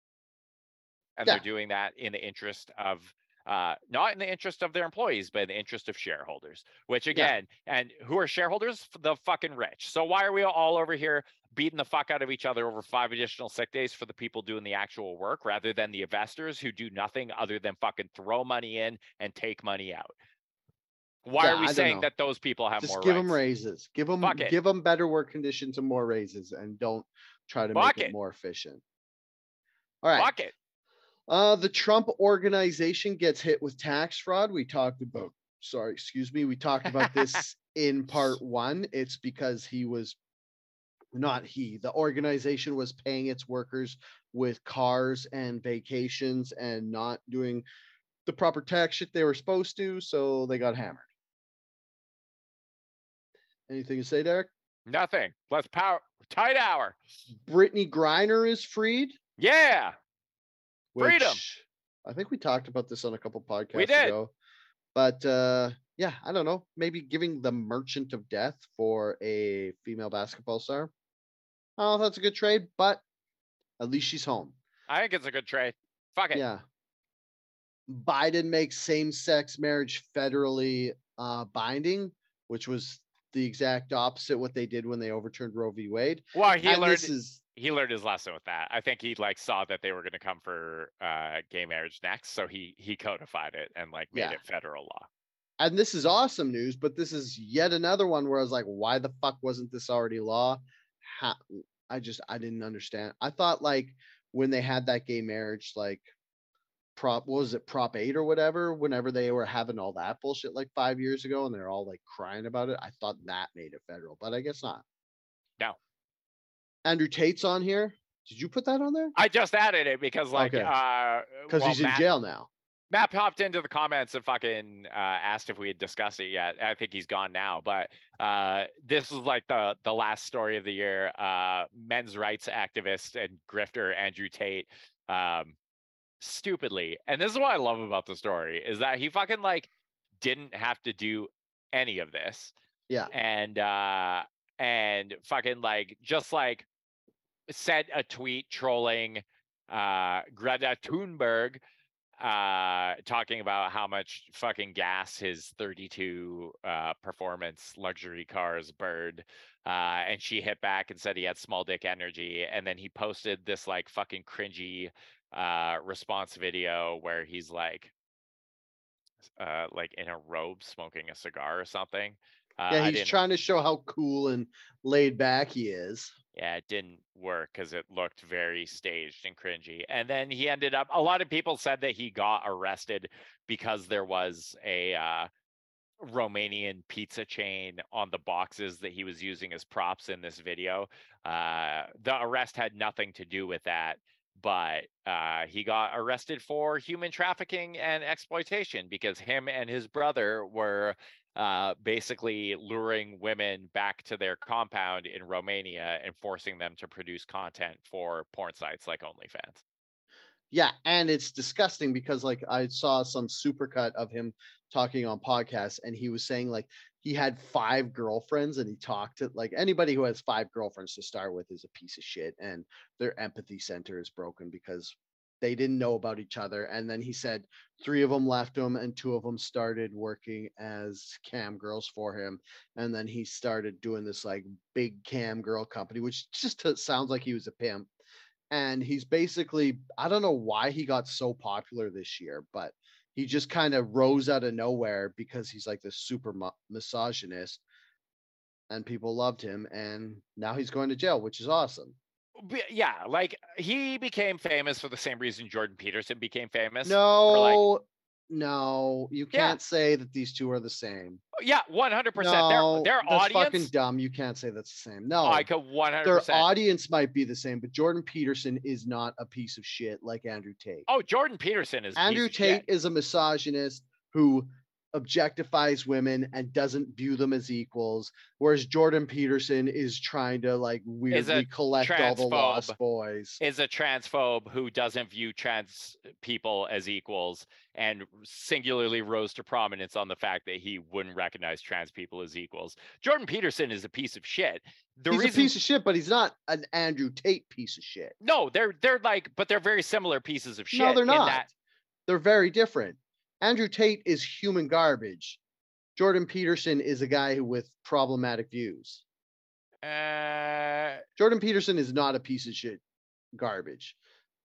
and Yeah. they're doing that in the interest of. Uh, not in the interest of their employees, but in the interest of shareholders. Which again, and who are shareholders? The fucking rich. So why are we all over here beating the fuck out of each other over five additional sick days for the people doing the actual work rather than the investors who do nothing other than fucking throw money in and take money out? Why Yeah, are we saying know. that those people have Just more give rights? them raises. Give them Fuck it. give them better work conditions and more raises, and don't try to Fuck make it it. more efficient. All right. Fuck it. Uh, the Trump organization gets hit with tax fraud. We talked about sorry, excuse me. We talked about this *laughs* in part one. It's because he was not he, the organization was paying its workers with cars and vacations and not doing the proper tax shit they were supposed to, so they got hammered. Anything to say, Derek? Nothing. Let's power tight hour. Brittney Griner is freed. Yeah. Freedom. I think we talked about this on a couple podcasts We did. ago. But uh yeah, I don't know. Maybe giving the Merchant of Death for a female basketball star. Oh, that's a good trade, but at least she's home. I think it's a good trade. Fuck it. Yeah. Biden makes same-sex marriage federally uh binding, which was the exact opposite what they did when they overturned Roe v. Wade. Well, he and learned this is he learned his lesson with that. I think he like saw that they were going to come for uh gay marriage next, so he he codified it and like made Yeah. it federal law. and this is awesome news, but this is yet another one where I was like, why the fuck wasn't this already law? How, I just I didn't understand. I thought like when they had that gay marriage, like prop what was it prop eight or whatever, whenever they were having all that bullshit like five years ago and they're all like crying about it. I thought that made it federal, but I guess not. No. Andrew Tate's on here. Did you put that on there? I just added it because like Okay. uh Because well, he's in Matt, jail now. Matt popped into the comments and fucking uh, asked if we had discussed it yet. I think he's gone now, but uh, this is like the the last story of the year. Uh, men's rights activist and grifter Andrew Tate, um, stupidly, and this is what I love about the story is that he fucking like didn't have to do any of this, Yeah. and uh, and fucking like just like sent a tweet trolling uh, Greta Thunberg uh talking about how much fucking gas his 32 uh performance luxury cars burned uh and she hit back and said he had small dick energy and then he posted this like fucking cringy uh response video where he's like uh like in a robe smoking a cigar or something uh, Yeah, he's trying to show how cool and laid back he is. Yeah, it didn't work because it looked very staged and cringy. And then he ended up. A lot of people said that he got arrested because there was a uh, Romanian pizza chain on the boxes that he was using as props in this video. Uh, the arrest had nothing to do with that, but uh, he got arrested for human trafficking and exploitation because him and his brother were uh, basically luring women back to their compound in Romania and forcing them to produce content for porn sites like OnlyFans. Yeah, and it's disgusting because like I saw some supercut of him talking on podcasts and he was saying like he had five girlfriends and he talked to like anybody who has five girlfriends to start with is a piece of shit and their empathy center is broken because they didn't know about each other and then he said three of them left him and two of them started working as cam girls for him and then he started doing this like big cam girl company which just sounds like he was a pimp and he's basically I don't know why he got so popular this year, but he just kind of rose out of nowhere because he's like this super misogynist, and people loved him, and now he's going to jail, which is awesome. Yeah, like he became famous for the same reason Jordan Peterson became famous. No, no, you can't say that these two are the same. Oh, yeah, one hundred percent. Their their that's fucking audience, dumb. You can't say that's the same. No, I could one hundred their audience might be the same, but Jordan Peterson is not a piece of shit like Andrew Tate. Oh, Jordan Peterson is Andrew Tate is a misogynist who objectifies women and doesn't view them as equals, whereas Jordan Peterson is trying to like weirdly collect all the lost boys. is a transphobe who doesn't view trans people as equals and singularly rose to prominence on the fact that he wouldn't recognize trans people as equals. Jordan Peterson is a piece of shit. The he's reason a piece of shit, but he's not an Andrew Tate piece of shit. No, they're they're like but they're very similar pieces of shit. no, they're not. that- They're very different. Andrew Tate is human garbage. Jordan Peterson is a guy who with problematic views. uh, Jordan Peterson is not a piece of shit garbage.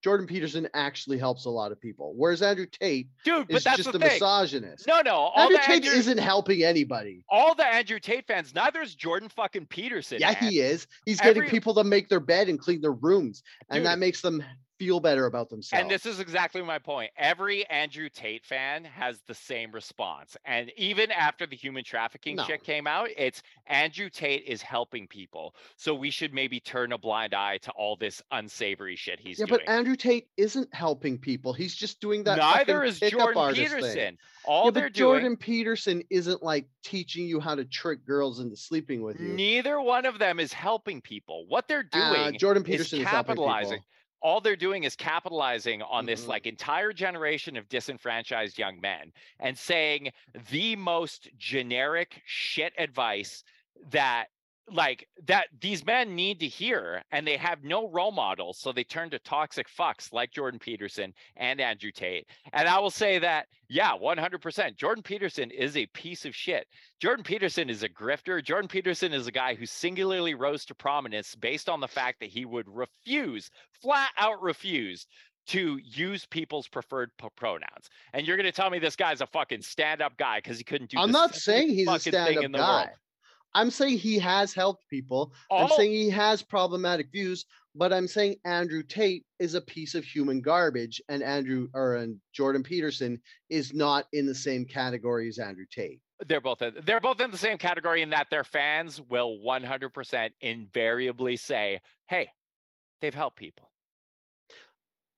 Jordan Peterson actually helps a lot of people, whereas Andrew Tate dude, is just a thing. misogynist. No, no, all Andrew the Tate Andrew, isn't helping anybody. all the Andrew Tate fans. Neither is Jordan fucking Peterson. Yeah, man. he is. He's getting people to make their bed and clean their rooms, and that makes them feel better about themselves. And this is exactly my point. Every Andrew Tate fan has the same response. And even after the human trafficking No. shit came out, it's Andrew Tate is helping people. So we should maybe turn a blind eye to all this unsavory shit he's doing. yeah, doing. but Andrew Tate isn't helping people. He's just doing that. Neither is Jordan Peterson. Thing. All yeah, they're but doing Jordan Peterson isn't like teaching you how to trick girls into sleeping with you. neither one of them is helping people. What they're Uh, doing Jordan is Peterson is capitalizing. people. All they're doing is capitalizing on this Mm-mm. like entire generation of disenfranchised young men and saying the most generic shit advice that like that these men need to hear and they have no role models so they turn to toxic fucks like Jordan Peterson and Andrew Tate and I will say that yeah 100% Jordan Peterson is a piece of shit Jordan Peterson is a grifter Jordan Peterson is a guy who singularly rose to prominence based on the fact that he would refuse flat out refuse to use people's preferred p- pronouns. And you're going to tell me this guy's a fucking stand-up guy because he couldn't do. I'm not saying he's a stand-up in the guy. I'm saying he has helped people. I'm oh. saying he has problematic views, but I'm saying Andrew Tate is a piece of human garbage, and Andrew or and Jordan Peterson is not in the same category as Andrew Tate. They're both in, they're both in the same category in that their fans will 100% invariably say, "Hey, they've helped people.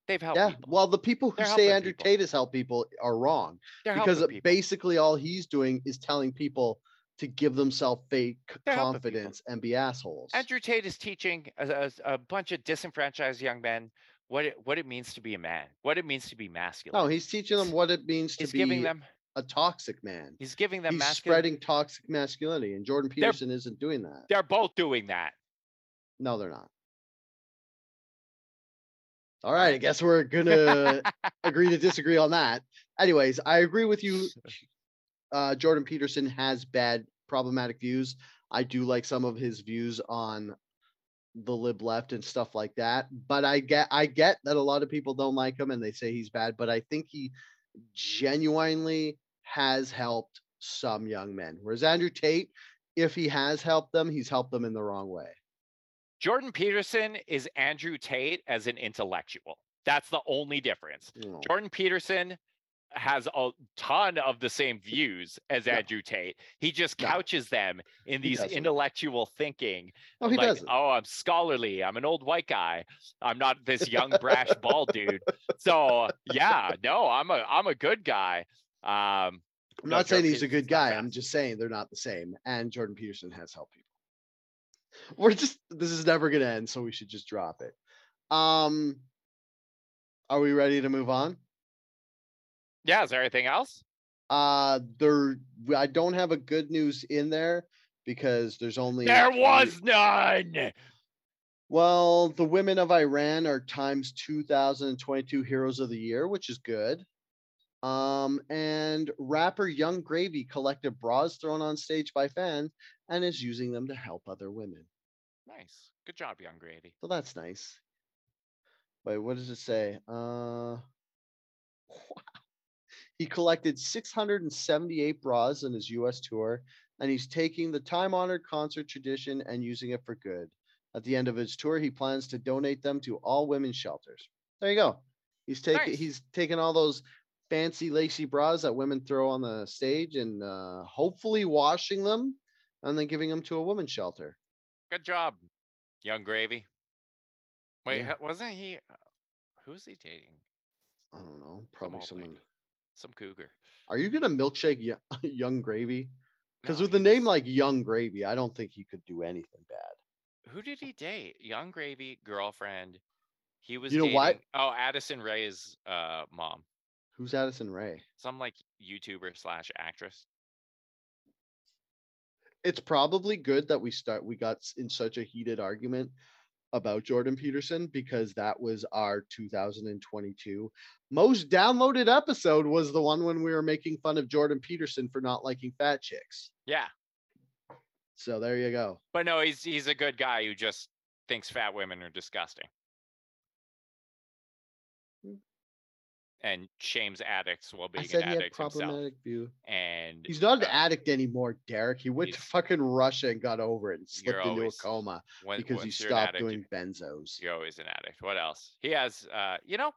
They've helped Yeah. people. Well, the people who They're say Andrew people. Tate has helped people are wrong They're because basically all he's doing is telling people to give themselves fake c- They're helping people. confidence and be assholes. Andrew Tate is teaching a, a, a bunch of disenfranchised young men what it, what it means to be a man, what it means to be masculine. no, he's teaching them what it means to he's be giving them a toxic man. he's giving them He's masculine. spreading toxic masculinity, and Jordan Peterson isn't doing that. They're both doing that. No, they're not. All right, I guess we're gonna *laughs* agree to disagree on that. Anyways, I agree with you. Uh, Jordan Peterson has bad, problematic views. I do like some of his views on the lib left and stuff like that. But I get, I get that a lot of people don't like him and they say he's bad. But I think he genuinely has helped some young men. Whereas Andrew Tate, if he has helped them, he's helped them in the wrong way. Jordan Peterson is Andrew Tate as an intellectual. That's the only difference. Jordan Peterson has a ton of the same views as No. Andrew Tate. He just couches them in these intellectual thinking. Oh, he like, doesn't. oh, I'm scholarly. I'm an old white guy. I'm not this young brash *laughs* bald dude. So yeah, no, I'm a I'm a good guy. Um, I'm no, not saying he's a good guy. I'm just saying they're not the same. And Jordan Peterson has helped people. We're just this is never gonna end, so we should just drop it. Um are we ready to move on? Yeah, is there anything else? Uh there I don't have a good news in there because there's only There was none. well, the women of Iran are times 2022 heroes of the year, which is good. Um, and rapper Yung Gravy collected bras thrown on stage by fans and is using them to help other women. Nice. Good job, Yung Gravy. So that's nice. Wait, what does it say? Uh. He collected 678 bras in his US tour, and he's taking the time honored concert tradition and using it for good. At the end of his tour, he plans to donate them to all women's shelters. There you go. He's taking Nice. he's taking all those fancy lacy bras that women throw on the stage and uh, hopefully washing them and then giving them to a women's shelter. Good job, Yung Gravy. Wait, Yeah. wasn't he? uh, Who's he dating? I don't know, probably old someone. lady. Some cougar. Are you gonna milkshake Yo- *laughs* Yung Gravy? Because No, with a name like Yung Gravy, I don't think he could do anything bad. who did he date? Yung Gravy girlfriend. He was. You know what? Oh, Addison Rae's uh mom. Who's Addison Rae? Some like YouTuber slash actress. It's probably good that we start. We got in such a heated argument about Jordan Peterson because that was our 2022 most downloaded episode. Was the one when we were making fun of Jordan Peterson for not liking fat chicks. Yeah, So there you go. but no, he's he's a good guy who just thinks fat women are disgusting. And shames addicts while I being said an he had addict himself. problematic view. And He's not an uh, addict anymore, Derek. He went to he's- fucking Russia and got over it and You're slipped into a always- coma when- because he once you're an stopped addict, doing benzos. You're always an addict. What else? He has, uh, you know,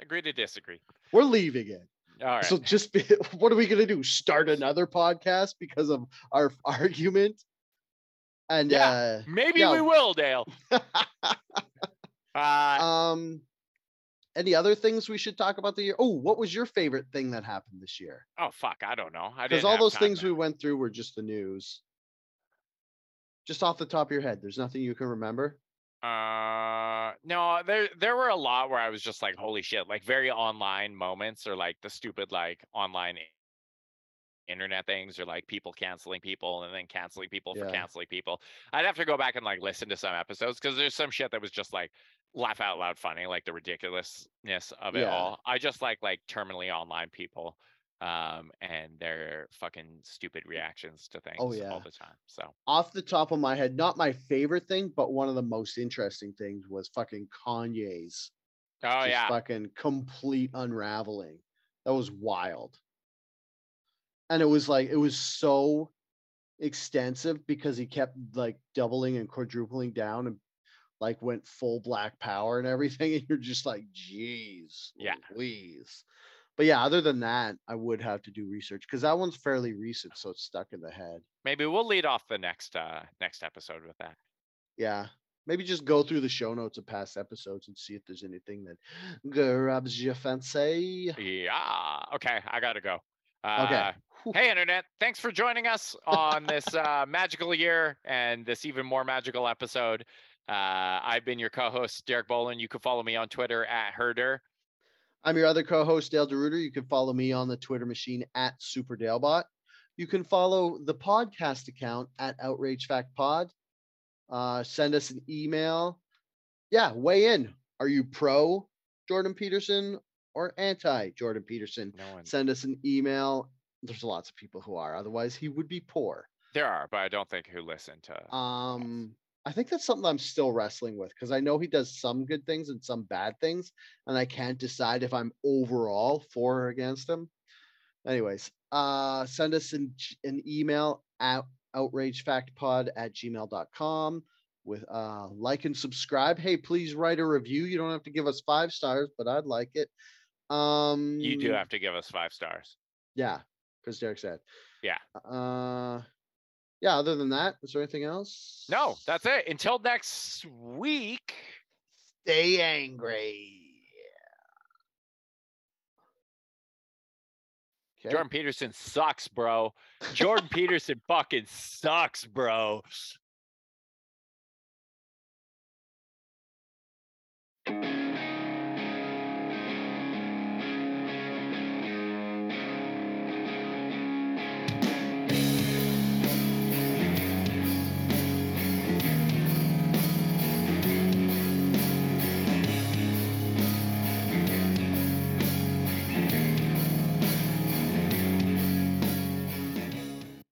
agree to disagree. We're leaving it. All right. So just be, *laughs* what are we gonna do? Start another podcast because of our *laughs* argument? And Yeah, Maybe yeah. we will, Dale. uh, *laughs* Uh, um any other things we should talk about the year? Oh, what was your favorite thing that happened this year? oh fuck, I don't know. Because all those things we went through were just the news. Just off the top of your head, there's nothing you can remember. Uh, no, there there were a lot where I was just like, holy shit, like very online moments or like the stupid like online internet things or like people canceling people and then canceling people for canceling people. I'd have to go back and like listen to some episodes because there's some shit that was just like laugh out loud funny, like the ridiculousness of it Yeah. all. I just like like terminally online people um and their fucking stupid reactions to things Oh, yeah. all the time. So Off the top of my head, not my favorite thing, but one of the most interesting things was fucking Kanye's oh just yeah. fucking complete unraveling. That was wild. And it was like it was so extensive because he kept like doubling and quadrupling down and like went full black power and everything. And you're just like, geez, Yeah. please. But yeah, other than that, I would have to do research because that one's fairly recent, so it's stuck in the head. Maybe we'll lead off the next uh next episode with that. Yeah. Maybe just go through the show notes of past episodes and see if there's anything that grabs your fancy. Yeah. Okay, I gotta go. Okay. Uh, hey, internet! Thanks for joining us on this uh, magical year and this even more magical episode. Uh, I've been your co-host Derek Bolin. You can follow me on Twitter at Herder. I'm your other co-host, Dale DeRuiter. You can follow me on the Twitter machine at SuperDalebot. You can follow the podcast account at Outrage Fact Pod. Uh, send us an email. Yeah, weigh in. Are you pro Jordan Peterson or anti Jordan Peterson? No. Send us an email. There's lots of people who are. Otherwise, he would be poor. There are, but I don't think who listen to. Um, I think that's something I'm still wrestling with because I know he does some good things and some bad things, and I can't decide if I'm overall for or against him. Anyways, uh, send us an, an email at outragefactpod at gmail.com with uh like and subscribe. Hey, please write a review. You don't have to give us five stars, but I'd like it. Um you do have to give us five stars. yeah, because Derek said. Yeah. Uh yeah, other than that, is there anything else? No, that's it. Until next week. Stay angry. Okay. Jordan Peterson sucks, bro. Jordan *laughs* Peterson fucking sucks, bro.